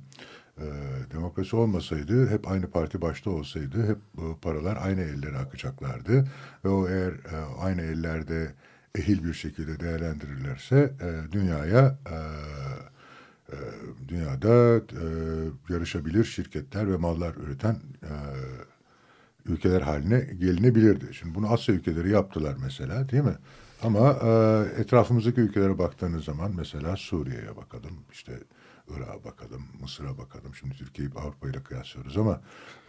Speaker 5: Demokrasi olmasaydı hep aynı parti başta olsaydı hep paralar aynı ellere akacaklardı. Ve o eğer aynı ellerde ehil bir şekilde değerlendirirlerse e, dünyaya e, e, dünyada e, yarışabilir şirketler ve mallar üreten e, ülkeler haline gelinebilirdi. Şimdi bunu Asya ülkeleri yaptılar mesela değil mi? Ama e, etrafımızdaki ülkelere baktığınız zaman mesela Suriye'ye bakalım, işte Irak'a bakalım, Mısır'a bakalım. Şimdi Türkiye'yi Avrupa ile kıyaslıyoruz ama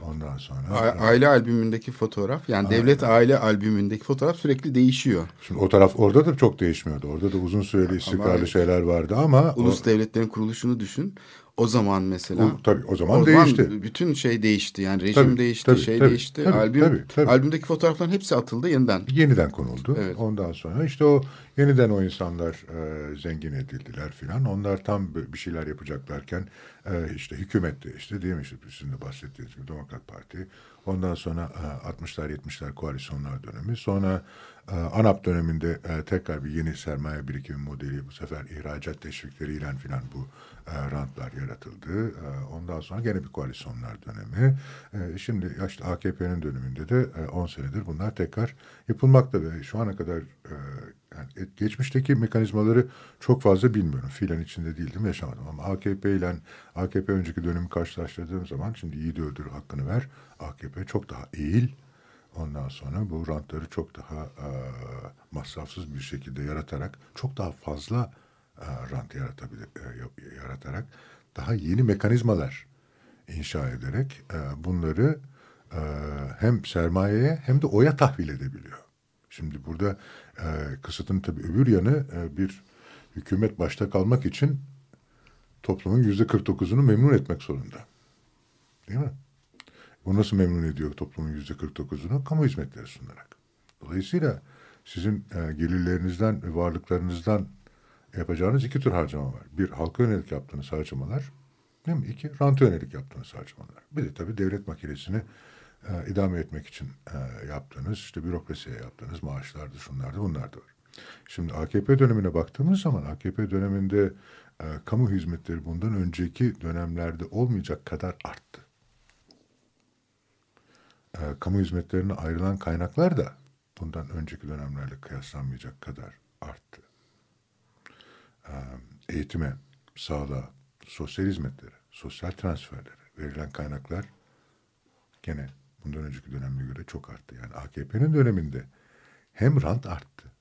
Speaker 5: ondan sonra...
Speaker 3: A- aile albümündeki fotoğraf yani devlet aile albümündeki fotoğraf sürekli değişiyor.
Speaker 5: Şimdi o taraf orada da çok değişmiyordu. Orada da uzun süreli istikrarlı şeyler vardı ama...
Speaker 3: Ulus
Speaker 5: o,
Speaker 3: devletlerin kuruluşunu düşün. O zaman mesela.
Speaker 5: O- tabii, o zaman değişti.
Speaker 3: Bütün şey değişti. Yani rejim
Speaker 5: Tabii,
Speaker 3: değişti,
Speaker 5: tabii,
Speaker 3: şey
Speaker 5: tabii,
Speaker 3: değişti.
Speaker 5: tabii,
Speaker 3: Albüm,
Speaker 5: tabii, tabii.
Speaker 3: albümdeki fotoğrafların hepsi atıldı yeniden.
Speaker 5: yeniden konuldu.
Speaker 3: Evet.
Speaker 5: Ondan sonra işte o yeniden o insanlar e, zengin edildiler filan. Onlar tam bir şeyler yapacaklarken e, işte hükümette işte değil mi işte sizin de bahsettiğiniz gibi Demokrat Parti. Ondan sonra e, 60'lar 70'ler koalisyonlar dönemi. Sonra e, ANAP döneminde e, tekrar bir yeni sermaye birikimi modeli bu sefer ihracat teşvikleriyle filan bu rantlar yaratıldı. E, ondan sonra gene bir koalisyonlar dönemi. E, şimdi işte AKP'nin döneminde de e, 10 senedir bunlar tekrar yapılmakta ve şu ana kadar e, yani geçmişteki mekanizmaları çok fazla bilmiyorum. Filan içinde değildim, yaşamadım. Ama AKP ile AKP önceki dönemi karşılaştırdığım zaman şimdi iyi de öldür hakkını ver. AKP çok daha eğil. Ondan sonra bu rantları çok daha e, masrafsız bir şekilde yaratarak çok daha fazla e, rant yaratabilir, e, yaratarak daha yeni mekanizmalar inşa ederek e, bunları e, hem sermayeye hem de oya tahvil edebiliyor. Şimdi burada e, kısıtın tabii öbür yanı e, bir hükümet başta kalmak için toplumun yüzde 49'unu memnun etmek zorunda. Değil mi? Bu nasıl memnun ediyor toplumun yüzde 49'unu? Kamu hizmetleri sunarak. Dolayısıyla sizin e, gelirlerinizden varlıklarınızdan yapacağınız iki tür harcama var. Bir, halka yönelik yaptığınız harcamalar. Değil mi? İki, ranta yönelik yaptığınız harcamalar. Bir de tabii devlet makinesini e, idame etmek için e, yaptığınız, işte bürokrasiye yaptığınız maaşlardı, şunlardı, bunlar da var. Şimdi AKP dönemine baktığımız zaman AKP döneminde e, kamu hizmetleri bundan önceki dönemlerde olmayacak kadar arttı. E, kamu hizmetlerine ayrılan kaynaklar da bundan önceki dönemlerle kıyaslanmayacak kadar arttı. E, eğitime, sağlığa, sosyal hizmetlere, sosyal transferlere verilen kaynaklar gene bundan önceki döneme göre çok arttı. Yani AKP'nin döneminde hem rant arttı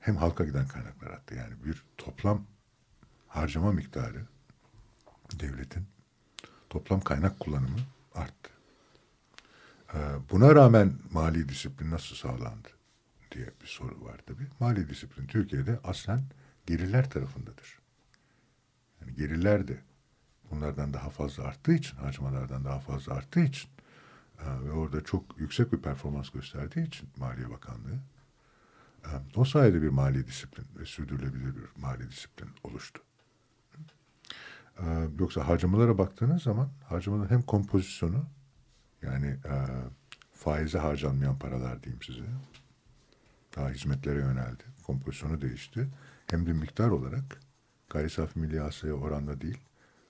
Speaker 5: hem halka giden kaynaklar arttı. Yani bir toplam harcama miktarı devletin toplam kaynak kullanımı arttı. Ee, buna rağmen mali disiplin nasıl sağlandı diye bir soru var tabii. Mali disiplin Türkiye'de aslen gelirler tarafındadır. Yani gelirler de bunlardan daha fazla arttığı için, harcamalardan daha fazla arttığı için e, ve orada çok yüksek bir performans gösterdiği için Maliye Bakanlığı e, o sayede bir mali disiplin ve sürdürülebilir bir mali disiplin oluştu. E, yoksa harcamalara baktığınız zaman harcamaların hem kompozisyonu yani faize harcanmayan paralar diyeyim size daha hizmetlere yöneldi. Kompozisyonu değişti. Hem de miktar olarak gayri safi milli hasılaya oranla değil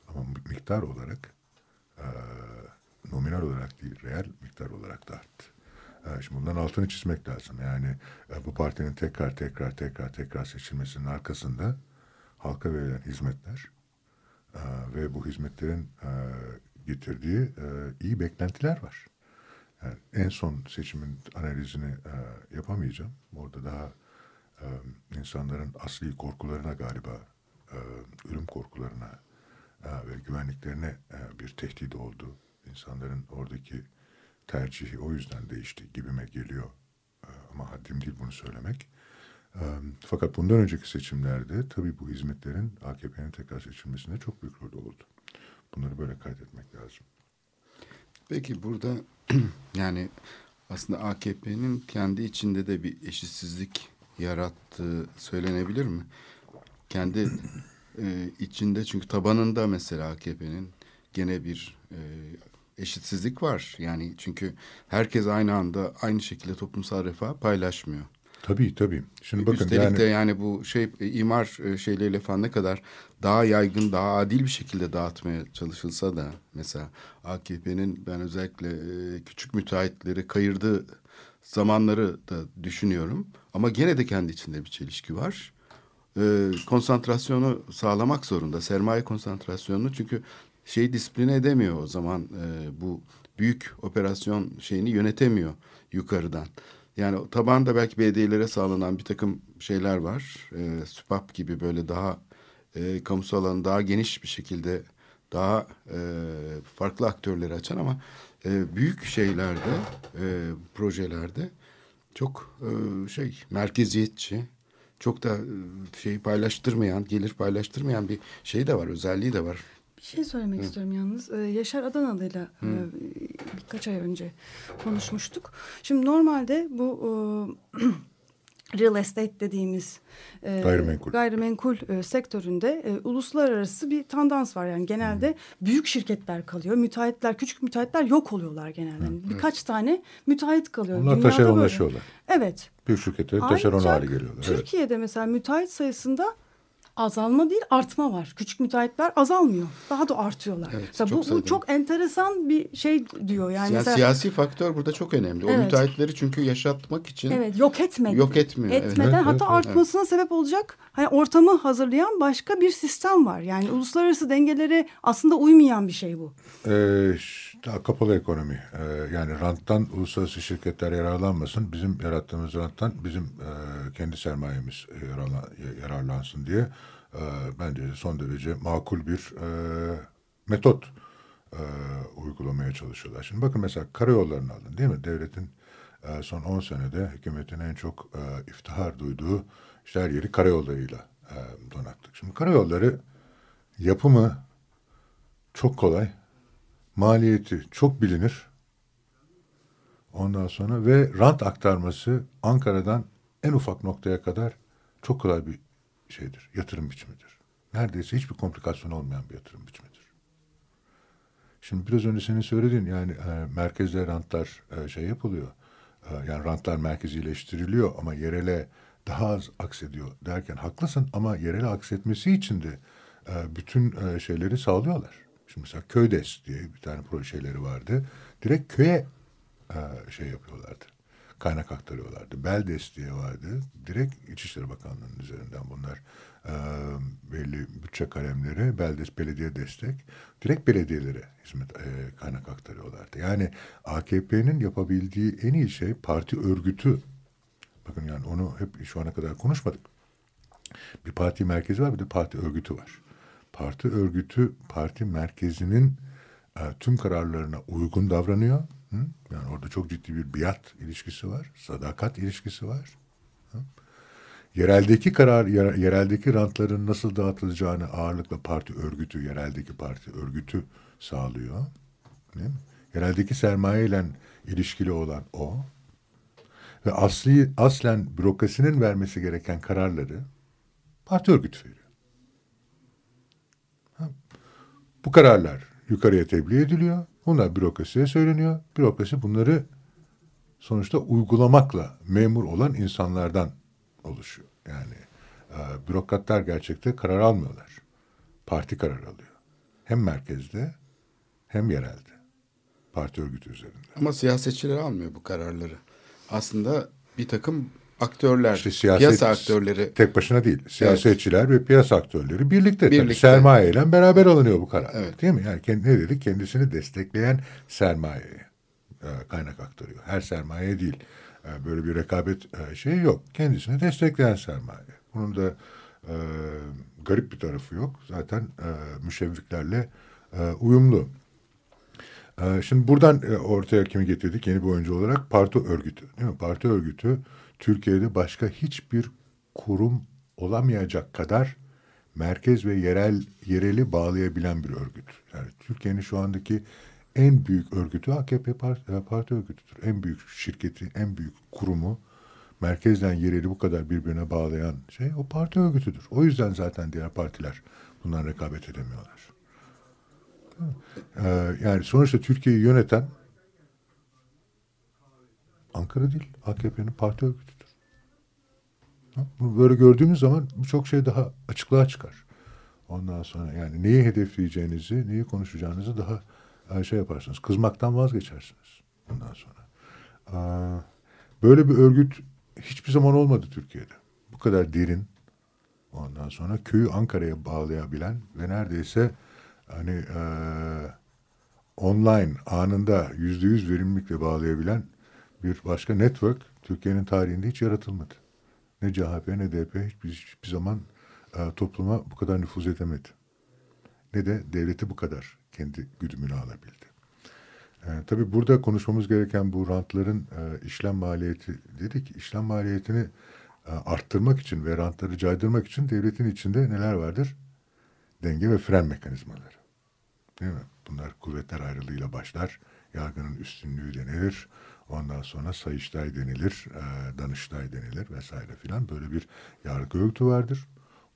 Speaker 5: ama miktar olarak e, nominal olarak değil, reel miktar olarak da arttı. E, şimdi bundan altını çizmek lazım. Yani e, bu partinin tekrar tekrar tekrar tekrar seçilmesinin arkasında halka verilen hizmetler e, ve bu hizmetlerin e, getirdiği e, iyi beklentiler var. Yani en son seçimin analizini e, yapamayacağım. Orada daha e, insanların asli korkularına galiba, e, ölüm korkularına e, ve güvenliklerine e, bir tehdit oldu. İnsanların oradaki tercihi o yüzden değişti gibime geliyor. E, ama haddim değil bunu söylemek. E, fakat bundan önceki seçimlerde tabii bu hizmetlerin AKP'nin tekrar seçilmesinde çok büyük rol oldu. Bunları böyle kaydetmek lazım.
Speaker 3: Peki burada yani aslında AKP'nin kendi içinde de bir eşitsizlik yarattığı söylenebilir mi? Kendi e, içinde çünkü tabanında mesela AKP'nin gene bir e, eşitsizlik var. Yani çünkü herkes aynı anda aynı şekilde toplumsal refah paylaşmıyor.
Speaker 5: Tabii tabii. Şimdi bakın
Speaker 3: Üstelik
Speaker 5: yani...
Speaker 3: de yani bu şey e, imar e, şeyleriyle falan ne kadar daha yaygın, daha adil bir şekilde dağıtmaya çalışılsa da mesela AKP'nin ben özellikle e, küçük müteahhitleri kayırdığı zamanları da düşünüyorum. Ama gene de kendi içinde bir çelişki var. konsantrasyonu sağlamak zorunda. Sermaye konsantrasyonunu çünkü şey disipline edemiyor o zaman bu büyük operasyon şeyini yönetemiyor yukarıdan. Yani tabanda belki belediyelere sağlanan bir takım şeyler var. E, SÜPAP gibi böyle daha e, kamusal alanı daha geniş bir şekilde daha e, farklı aktörleri açan ama e, büyük şeylerde, e, projelerde çok e, şey merkeziyetçi, çok da e, şey paylaştırmayan, gelir paylaştırmayan bir şey de var, özelliği de var.
Speaker 6: Şey söylemek Hı. istiyorum yalnız. Ee, Yaşar Adanalı'yla e, birkaç ay önce konuşmuştuk. Şimdi normalde bu e, real estate dediğimiz
Speaker 5: e, gayrimenkul,
Speaker 6: gayrimenkul e, sektöründe e, uluslararası bir tendans var. Yani genelde hmm. büyük şirketler kalıyor. Müteahhitler, küçük müteahhitler yok oluyorlar genelde. Hmm. Birkaç tane müteahhit kalıyor.
Speaker 5: Onlar taşeronlaşıyorlar.
Speaker 6: Evet.
Speaker 5: Büyük şirketlerin taşeron hali geliyorlar.
Speaker 6: Türkiye'de evet. mesela müteahhit sayısında azalma değil artma var. Küçük müteahhitler azalmıyor. Daha da artıyorlar. Evet, çok bu, bu çok enteresan bir şey diyor. Yani, yani
Speaker 3: mesela, siyasi faktör burada çok önemli. O evet. müteahhitleri çünkü yaşatmak için
Speaker 6: Evet, yok etmek.
Speaker 3: Yok etmiyor.
Speaker 6: Etmeden
Speaker 3: evet.
Speaker 6: hatta evet, artmasına evet. sebep olacak hani ortamı hazırlayan başka bir sistem var. Yani uluslararası dengelere aslında uymayan bir şey bu.
Speaker 5: Ee, daha kapalı ekonomi. Ee, yani ranttan uluslararası şirketler yararlanmasın. Bizim yarattığımız ranttan bizim e, kendi sermayemiz yararlan, yararlansın diye e, bence son derece makul bir e, metot. e, uygulamaya çalışıyorlar. Şimdi bakın mesela karayollarını alın değil mi? Devletin e, son 10 senede hükümetin en çok e, iftihar duyduğu işte her yeri karayollarıyla e, donattık. Şimdi karayolları yapımı çok kolay, maliyeti çok bilinir. Ondan sonra ve rant aktarması Ankara'dan en ufak noktaya kadar çok kolay bir şeydir, yatırım biçimidir. Neredeyse hiçbir komplikasyon olmayan bir yatırım biçimidir. Şimdi biraz önce senin söylediğin yani e, merkezde rantlar e, şey yapılıyor. E, yani rantlar merkezileştiriliyor ama yerele daha az aksediyor derken haklısın ama yerele aksetmesi için de e, bütün e, şeyleri sağlıyorlar. Şimdi mesela Köydes diye bir tane projeleri vardı. Direkt köye e, şey yapıyorlardı. Kaynak aktarıyorlardı. Beldes diye vardı. Direkt İçişleri Bakanlığı'nın üzerinden bunlar e, belli bütçe kalemleri, Beldes belediye destek. Direkt belediyelere hizmet e, kaynak aktarıyorlardı. Yani AKP'nin yapabildiği en iyi şey parti örgütü. Bakın yani onu hep şu ana kadar konuşmadık. Bir parti merkezi var bir de parti örgütü var. Parti örgütü parti merkezinin e, tüm kararlarına uygun davranıyor. Hı? Yani orada çok ciddi bir biat ilişkisi var, sadakat ilişkisi var. Hı? Yereldeki karar, yereldeki rantların nasıl dağıtılacağını ağırlıkla parti örgütü, yereldeki parti örgütü sağlıyor. Değil mi? Yereldeki sermaye ile ilişkili olan o. Ve asli, aslen bürokrasinin vermesi gereken kararları parti örgütü veriyor. Ha? Bu kararlar yukarıya tebliğ ediliyor. Bunlar bürokrasiye söyleniyor. Bürokrasi bunları sonuçta uygulamakla memur olan insanlardan oluşuyor. Yani e, bürokratlar gerçekte karar almıyorlar. Parti karar alıyor. Hem merkezde hem yerelde. Parti örgütü üzerinde.
Speaker 3: Ama siyasetçiler almıyor bu kararları. Aslında bir takım aktörler,
Speaker 5: işte siyaset,
Speaker 3: piyasa aktörleri.
Speaker 5: Tek başına değil. Siyasetçiler evet. ve piyasa aktörleri birlikte. birlikte. Tabii sermayeyle beraber alınıyor bu karar. Evet. Değil mi? Yani kendi, ne dedik? Kendisini destekleyen sermayeye kaynak aktarıyor. Her sermaye değil. E, böyle bir rekabet e, şeyi yok. Kendisini destekleyen sermaye. Bunun da e, garip bir tarafı yok. Zaten e, müşevviklerle e, uyumlu. E, şimdi buradan e, ortaya kimi getirdik yeni bir oyuncu olarak? Parti örgütü. Değil mi? Parti örgütü Türkiye'de başka hiçbir kurum olamayacak kadar merkez ve yerel yereli bağlayabilen bir örgüt. Yani Türkiye'nin şu andaki en büyük örgütü AKP parti, e, parti örgütüdür. En büyük şirketi, en büyük kurumu merkezden yereli bu kadar birbirine bağlayan şey o parti örgütüdür. O yüzden zaten diğer partiler bundan rekabet edemiyorlar. Ee, yani sonuçta Türkiye'yi yöneten Ankara değil, AKP'nin parti örgütüdür. Bunu böyle gördüğümüz zaman birçok şey daha açıklığa çıkar. Ondan sonra yani neyi hedefleyeceğinizi, neyi konuşacağınızı daha şey yaparsınız. Kızmaktan vazgeçersiniz ondan sonra. Böyle bir örgüt hiçbir zaman olmadı Türkiye'de. Bu kadar derin. Ondan sonra köyü Ankara'ya bağlayabilen ve neredeyse hani e, online anında yüzde yüz verimlilikle bağlayabilen bir başka network Türkiye'nin tarihinde hiç yaratılmadı. Ne CHP ne DP hiçbir, hiçbir zaman e, topluma bu kadar nüfuz edemedi. Ne de devleti bu kadar kendi güdümünü alabildi. E, tabii burada konuşmamız gereken bu rantların e, işlem maliyeti dedik. İşlem maliyetini e, arttırmak için ve rantları caydırmak için devletin içinde neler vardır? Denge ve fren mekanizmaları. Değil mi? Bunlar kuvvetler ayrılığıyla başlar. Yargının üstünlüğü denilir. Ondan sonra sayıştay denilir, e, danıştay denilir vesaire filan. Böyle bir yargı örgütü vardır.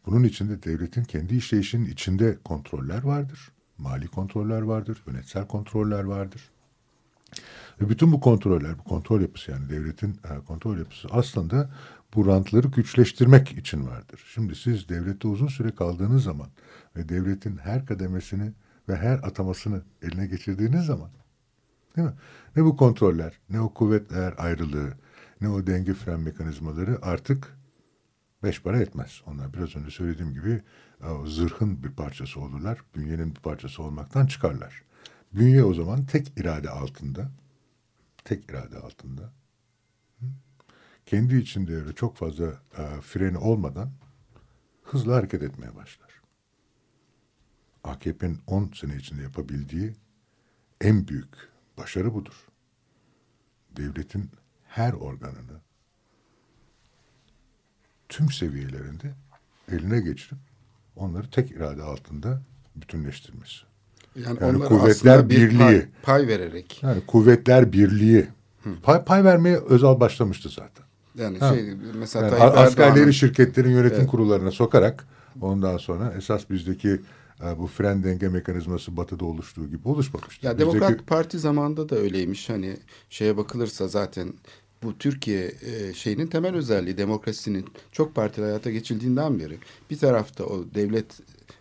Speaker 5: Bunun içinde devletin kendi işleyişinin içinde kontroller vardır. Mali kontroller vardır, yönetsel kontroller vardır. Ve bütün bu kontroller, bu kontrol yapısı yani devletin e, kontrol yapısı aslında bu rantları güçleştirmek için vardır. Şimdi siz devlette uzun süre kaldığınız zaman ve devletin her kademesini ve her atamasını eline geçirdiğiniz zaman Değil mi? Ne bu kontroller, ne o kuvvetler ayrılığı, ne o denge fren mekanizmaları artık beş para etmez. Onlar biraz önce söylediğim gibi o zırhın bir parçası olurlar. Bünyenin bir parçası olmaktan çıkarlar. Bünye o zaman tek irade altında. Tek irade altında. Kendi içinde öyle çok fazla e, freni olmadan hızlı hareket etmeye başlar. AKP'nin 10 sene içinde yapabildiği en büyük başarı budur. Devletin her organını tüm seviyelerinde eline geçirip onları tek irade altında bütünleştirmesi.
Speaker 3: Yani,
Speaker 5: Yani kuvvetler
Speaker 3: aslında bir
Speaker 5: birliği.
Speaker 3: Pay, pay vererek.
Speaker 5: Yani kuvvetler birliği. Pay, pay vermeye Özal başlamıştı zaten.
Speaker 3: Yani
Speaker 5: Ha.
Speaker 3: şey mesela
Speaker 5: Yani askerleri
Speaker 3: Erdoğan'ın
Speaker 5: şirketlerin yönetim kurullarına sokarak ondan sonra esas bizdeki bu fren denge mekanizması batıda oluştuğu gibi oluşmamıştı.
Speaker 3: Ya
Speaker 5: Bizdeki-
Speaker 3: Demokrat Parti zamanında da öyleymiş. Hani şeye bakılırsa zaten bu Türkiye e, şeyinin temel özelliği demokrasinin çok partili hayata geçildiğinden beri bir tarafta o devlet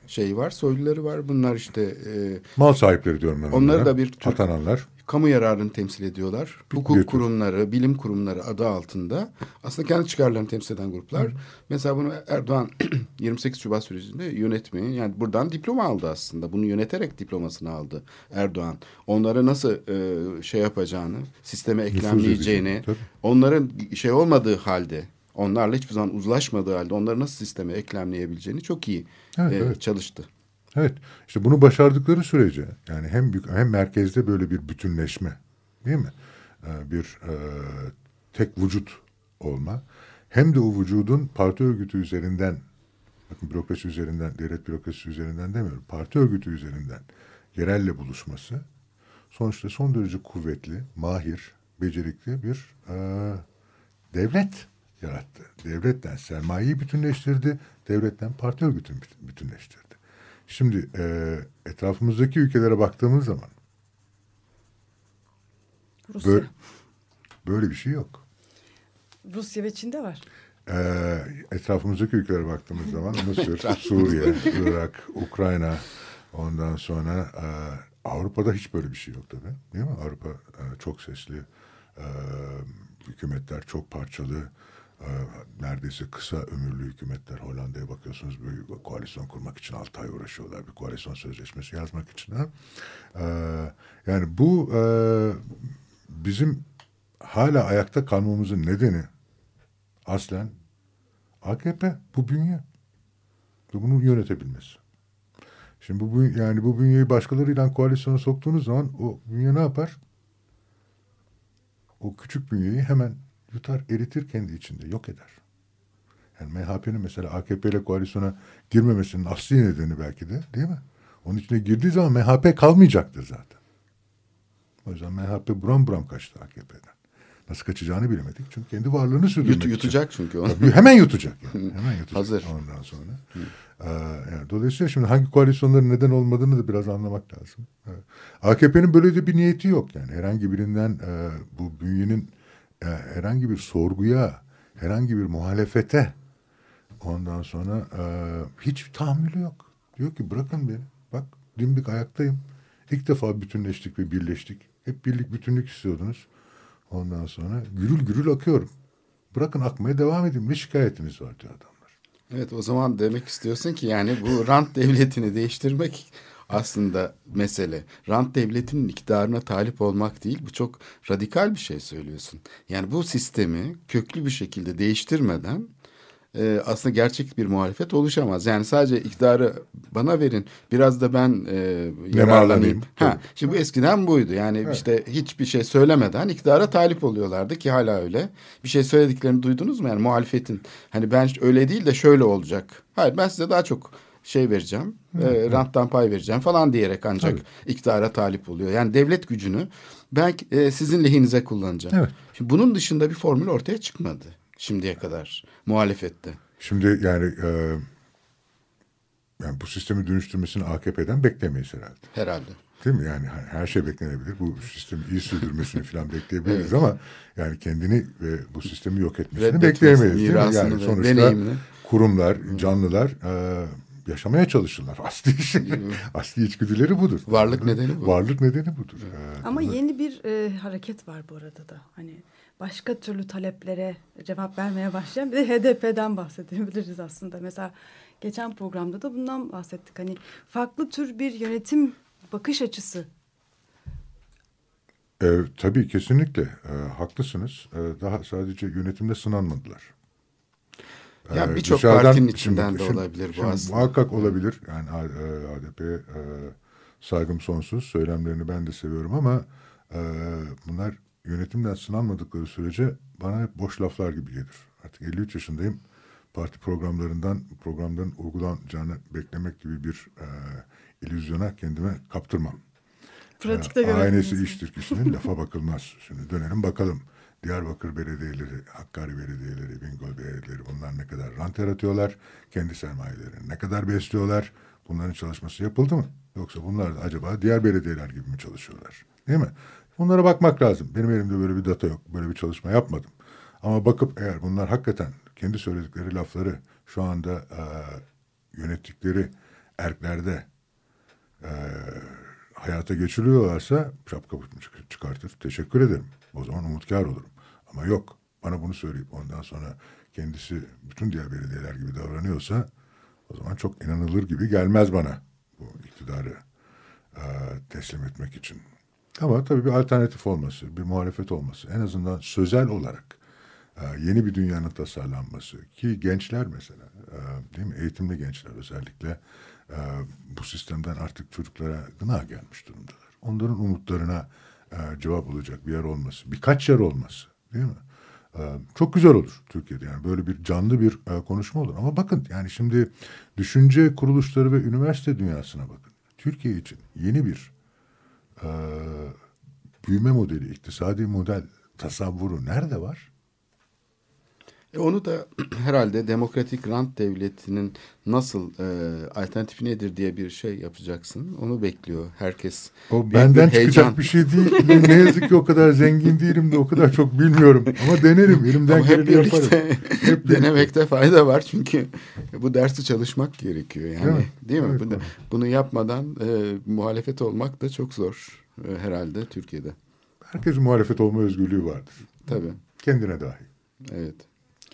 Speaker 3: şeyi var, soyluları var. Bunlar işte e,
Speaker 5: mal sahipleri diyorum ben
Speaker 3: Onları
Speaker 5: onlara.
Speaker 3: da bir Türk-
Speaker 5: atananlar.
Speaker 3: Kamu yararını temsil ediyorlar. Hukuk
Speaker 5: bir tür.
Speaker 3: kurumları, bilim kurumları adı altında aslında kendi çıkarlarını temsil eden gruplar. Mesela bunu Erdoğan 28 Şubat sürecinde yönetmeyi yani buradan diploma aldı aslında. Bunu yöneterek diplomasını aldı Erdoğan. Onlara nasıl e, şey yapacağını, sisteme eklemleyeceğini, onların şey olmadığı halde, onlarla hiçbir zaman uzlaşmadığı halde onları nasıl sisteme eklemleyebileceğini çok iyi
Speaker 5: Evet,
Speaker 3: e,
Speaker 5: evet.
Speaker 3: çalıştı.
Speaker 5: Evet. işte bunu başardıkları sürece yani hem hem merkezde böyle bir bütünleşme değil mi? Ee, bir e, tek vücut olma hem de o vücudun parti örgütü üzerinden bakın bürokrasi üzerinden devlet bürokrasisi üzerinden demiyorum parti örgütü üzerinden yerelle buluşması sonuçta son derece kuvvetli, mahir, becerikli bir e, devlet yarattı. Devletten sermayeyi bütünleştirdi, devletten parti örgütünü bütün- bütünleştirdi. Şimdi e, etrafımızdaki ülkelere baktığımız zaman
Speaker 6: Rusya.
Speaker 5: böyle, böyle bir şey yok.
Speaker 6: Rusya ve Çin'de var.
Speaker 5: Ee, etrafımızdaki ülkelere baktığımız zaman Mısır, Suriye, Irak, Ukrayna ondan sonra e, Avrupa'da hiç böyle bir şey yok tabii. Değil mi? Avrupa e, çok sesli, e, hükümetler çok parçalı, e, neredeyse kısa ömürlü hükümetler. Hollanda'ya bakıyorsunuz bir koalisyon kurmak için 6 ay uğraşıyorlar. Bir koalisyon sözleşmesi yazmak için. Ha? E, yani bu e, bizim hala ayakta kalmamızın nedeni aslen AKP bu bünye ve bunu yönetebilmesi. Şimdi bu yani bu bünyeyi başkalarıyla koalisyona soktuğunuz zaman o bünye ne yapar? O küçük bünyeyi hemen yutar, eritir kendi içinde, yok eder. Yani MHP'nin mesela AKP ile koalisyona girmemesinin asli nedeni belki de değil mi? Onun içine girdiği zaman MHP kalmayacaktır zaten. O yüzden MHP buram buram kaçtı AKP'den. Nasıl kaçacağını bilemedik. Çünkü kendi varlığını sürdürmek
Speaker 3: Yut,
Speaker 5: için.
Speaker 3: yutacak çünkü onu.
Speaker 5: Tabii hemen yutacak yani. Hemen yutacak
Speaker 3: Hazır.
Speaker 5: ondan sonra. Ee, yani dolayısıyla şimdi hangi koalisyonların neden olmadığını da biraz anlamak lazım. Evet. AKP'nin böyle de bir niyeti yok yani. Herhangi birinden e, bu bünyenin e, herhangi bir sorguya, herhangi bir muhalefete ondan sonra e, hiç tahammülü yok. Diyor ki bırakın beni. Bak dimdik ayaktayım. İlk defa bütünleştik ve birleştik. Hep birlik bütünlük istiyordunuz. Ondan sonra gürül gürül akıyorum. Bırakın akmaya devam edin. Ne şikayetiniz var diyor adamlar.
Speaker 3: Evet o zaman demek istiyorsun ki yani bu rant devletini değiştirmek aslında mesele. Rant devletinin iktidarına talip olmak değil bu çok radikal bir şey söylüyorsun. Yani bu sistemi köklü bir şekilde değiştirmeden e, aslında gerçek bir muhalefet oluşamaz. Yani sadece iktidarı bana verin biraz da ben e, yararlanayım. Ha, şimdi bu eskiden buydu. Yani işte hiçbir şey söylemeden iktidara talip oluyorlardı ki hala öyle. Bir şey söylediklerini duydunuz mu? Yani muhalefetin hani ben öyle değil de şöyle olacak. Hayır ben size daha çok şey vereceğim. E, ranttan pay vereceğim falan diyerek ancak iktidara talip oluyor. Yani devlet gücünü ben e, sizin lehinize kullanacağım.
Speaker 5: Evet.
Speaker 3: Şimdi bunun dışında bir formül ortaya çıkmadı şimdiye kadar muhalefette.
Speaker 5: Şimdi yani e, yani bu sistemi dönüştürmesini AKP'den beklemeyiz herhalde.
Speaker 3: Herhalde.
Speaker 5: Değil mi? Yani her şey beklenebilir. Bu sistemi iyi sürdürmesini falan bekleyebiliriz ama yani kendini ve bu sistemi yok etmesini
Speaker 3: Reddetmesi,
Speaker 5: bekleyemeyiz. Değil mi? Yani sonuçta
Speaker 3: deneyimini.
Speaker 5: kurumlar, canlılar e, yaşamaya çalışırlar. Asli asli içgüdüleri budur.
Speaker 3: Varlık nedeni bu.
Speaker 5: Varlık nedeni budur. E,
Speaker 6: Ama yeni bir e, hareket var bu arada da. Hani başka türlü taleplere cevap vermeye başlayan bir de HDP'den bahsedebiliriz aslında. Mesela geçen programda da bundan bahsettik. Hani farklı tür bir yönetim bakış açısı.
Speaker 5: E, tabii kesinlikle e, haklısınız. E, daha sadece yönetimde sınanmadılar.
Speaker 3: Ya
Speaker 5: Ee,
Speaker 3: birçok partinin içinden
Speaker 5: şimdi-
Speaker 3: de
Speaker 5: şimdi-
Speaker 3: olabilir bu
Speaker 5: şimdi
Speaker 3: aslında.
Speaker 5: Muhakkak olabilir. Yani A- e, ADP e, saygım sonsuz. Söylemlerini ben de seviyorum ama e, bunlar yönetimden sınanmadıkları sürece bana hep boş laflar gibi gelir. Artık 53 yaşındayım. Parti programlarından, programların uygulanacağını beklemek gibi bir e, illüzyona kendime kaptırmam.
Speaker 6: Pratikte
Speaker 5: E, Aynesi
Speaker 6: görebiliriz.
Speaker 5: iş Türküsü'nün lafa bakılmaz. Şimdi dönelim bakalım. Diyarbakır belediyeleri, Hakkari belediyeleri, Bingöl belediyeleri bunlar ne kadar rant yaratıyorlar? Kendi sermayelerini ne kadar besliyorlar? Bunların çalışması yapıldı mı? Yoksa bunlar acaba diğer belediyeler gibi mi çalışıyorlar? Değil mi? Bunlara bakmak lazım. Benim elimde böyle bir data yok. Böyle bir çalışma yapmadım. Ama bakıp eğer bunlar hakikaten kendi söyledikleri lafları şu anda e, yönettikleri erklerde e, hayata geçiriyorlarsa şapka çık- çıkartır. Teşekkür ederim. O zaman umutkar olurum. Ama yok. Bana bunu söyleyip ondan sonra kendisi bütün diğer belediyeler gibi davranıyorsa o zaman çok inanılır gibi gelmez bana bu iktidarı e, teslim etmek için. Ama tabii bir alternatif olması, bir muhalefet olması, en azından sözel olarak e, yeni bir dünyanın tasarlanması ki gençler mesela, e, değil mi? Eğitimli gençler özellikle e, bu sistemden artık çocuklara gına gelmiş durumdalar. Onların umutlarına e, cevap olacak bir yer olması, birkaç yer olması, değil mi? E, çok güzel olur Türkiye'de yani böyle bir canlı bir e, konuşma olur. Ama bakın yani şimdi düşünce kuruluşları ve üniversite dünyasına bakın. Türkiye için yeni bir e, büyüme modeli, iktisadi model tasavvuru nerede var?
Speaker 3: E onu da herhalde demokratik rant devletinin nasıl e, alternatifi nedir diye bir şey yapacaksın. Onu bekliyor herkes.
Speaker 5: O benden
Speaker 3: bir heyecan.
Speaker 5: çıkacak bir şey değil. Ne, ne yazık ki o kadar zengin değilim de o kadar çok bilmiyorum. Ama denerim. Elimden
Speaker 3: Ama
Speaker 5: geleni yaparım. Hep
Speaker 3: denemekte fayda var çünkü bu dersi çalışmak gerekiyor yani
Speaker 5: Değil
Speaker 3: değil
Speaker 5: mi?
Speaker 3: mi?
Speaker 5: Evet,
Speaker 3: bunu, bunu yapmadan e, muhalefet olmak da çok zor e, herhalde Türkiye'de.
Speaker 5: Herkesin muhalefet olma özgürlüğü vardır.
Speaker 3: Tabii.
Speaker 5: Kendine dahi.
Speaker 3: Evet.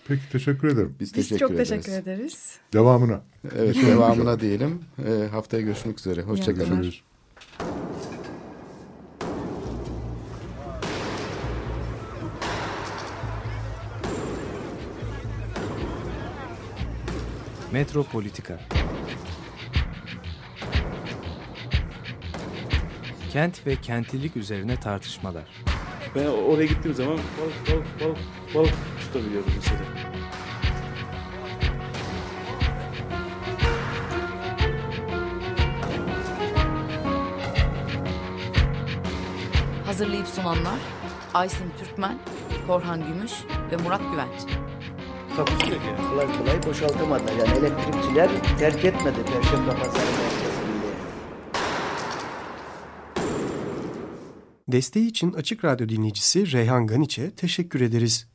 Speaker 5: Peki teşekkür ederim.
Speaker 3: Biz,
Speaker 6: Biz
Speaker 3: teşekkür
Speaker 6: çok
Speaker 3: ederiz.
Speaker 6: teşekkür ederiz.
Speaker 5: Devamına.
Speaker 3: Evet, devamına diyelim. E, haftaya görüşmek üzere. Hoşçakalın.
Speaker 7: Metropolitika Kent ve kentlilik üzerine tartışmalar.
Speaker 1: Ben oraya gittiğim zaman balık balık balık balık tutabiliyorum mesela.
Speaker 4: Hazırlayıp sunanlar Aysin Türkmen, Korhan Gümüş ve Murat Güvenç.
Speaker 1: Takusuyor yani.
Speaker 2: Kolay kolay boşaltamadılar. Yani elektrikçiler terk etmedi Perşembe Pazarı merkezini.
Speaker 8: Desteği için Açık Radyo dinleyicisi Reyhan Ganiç'e teşekkür ederiz.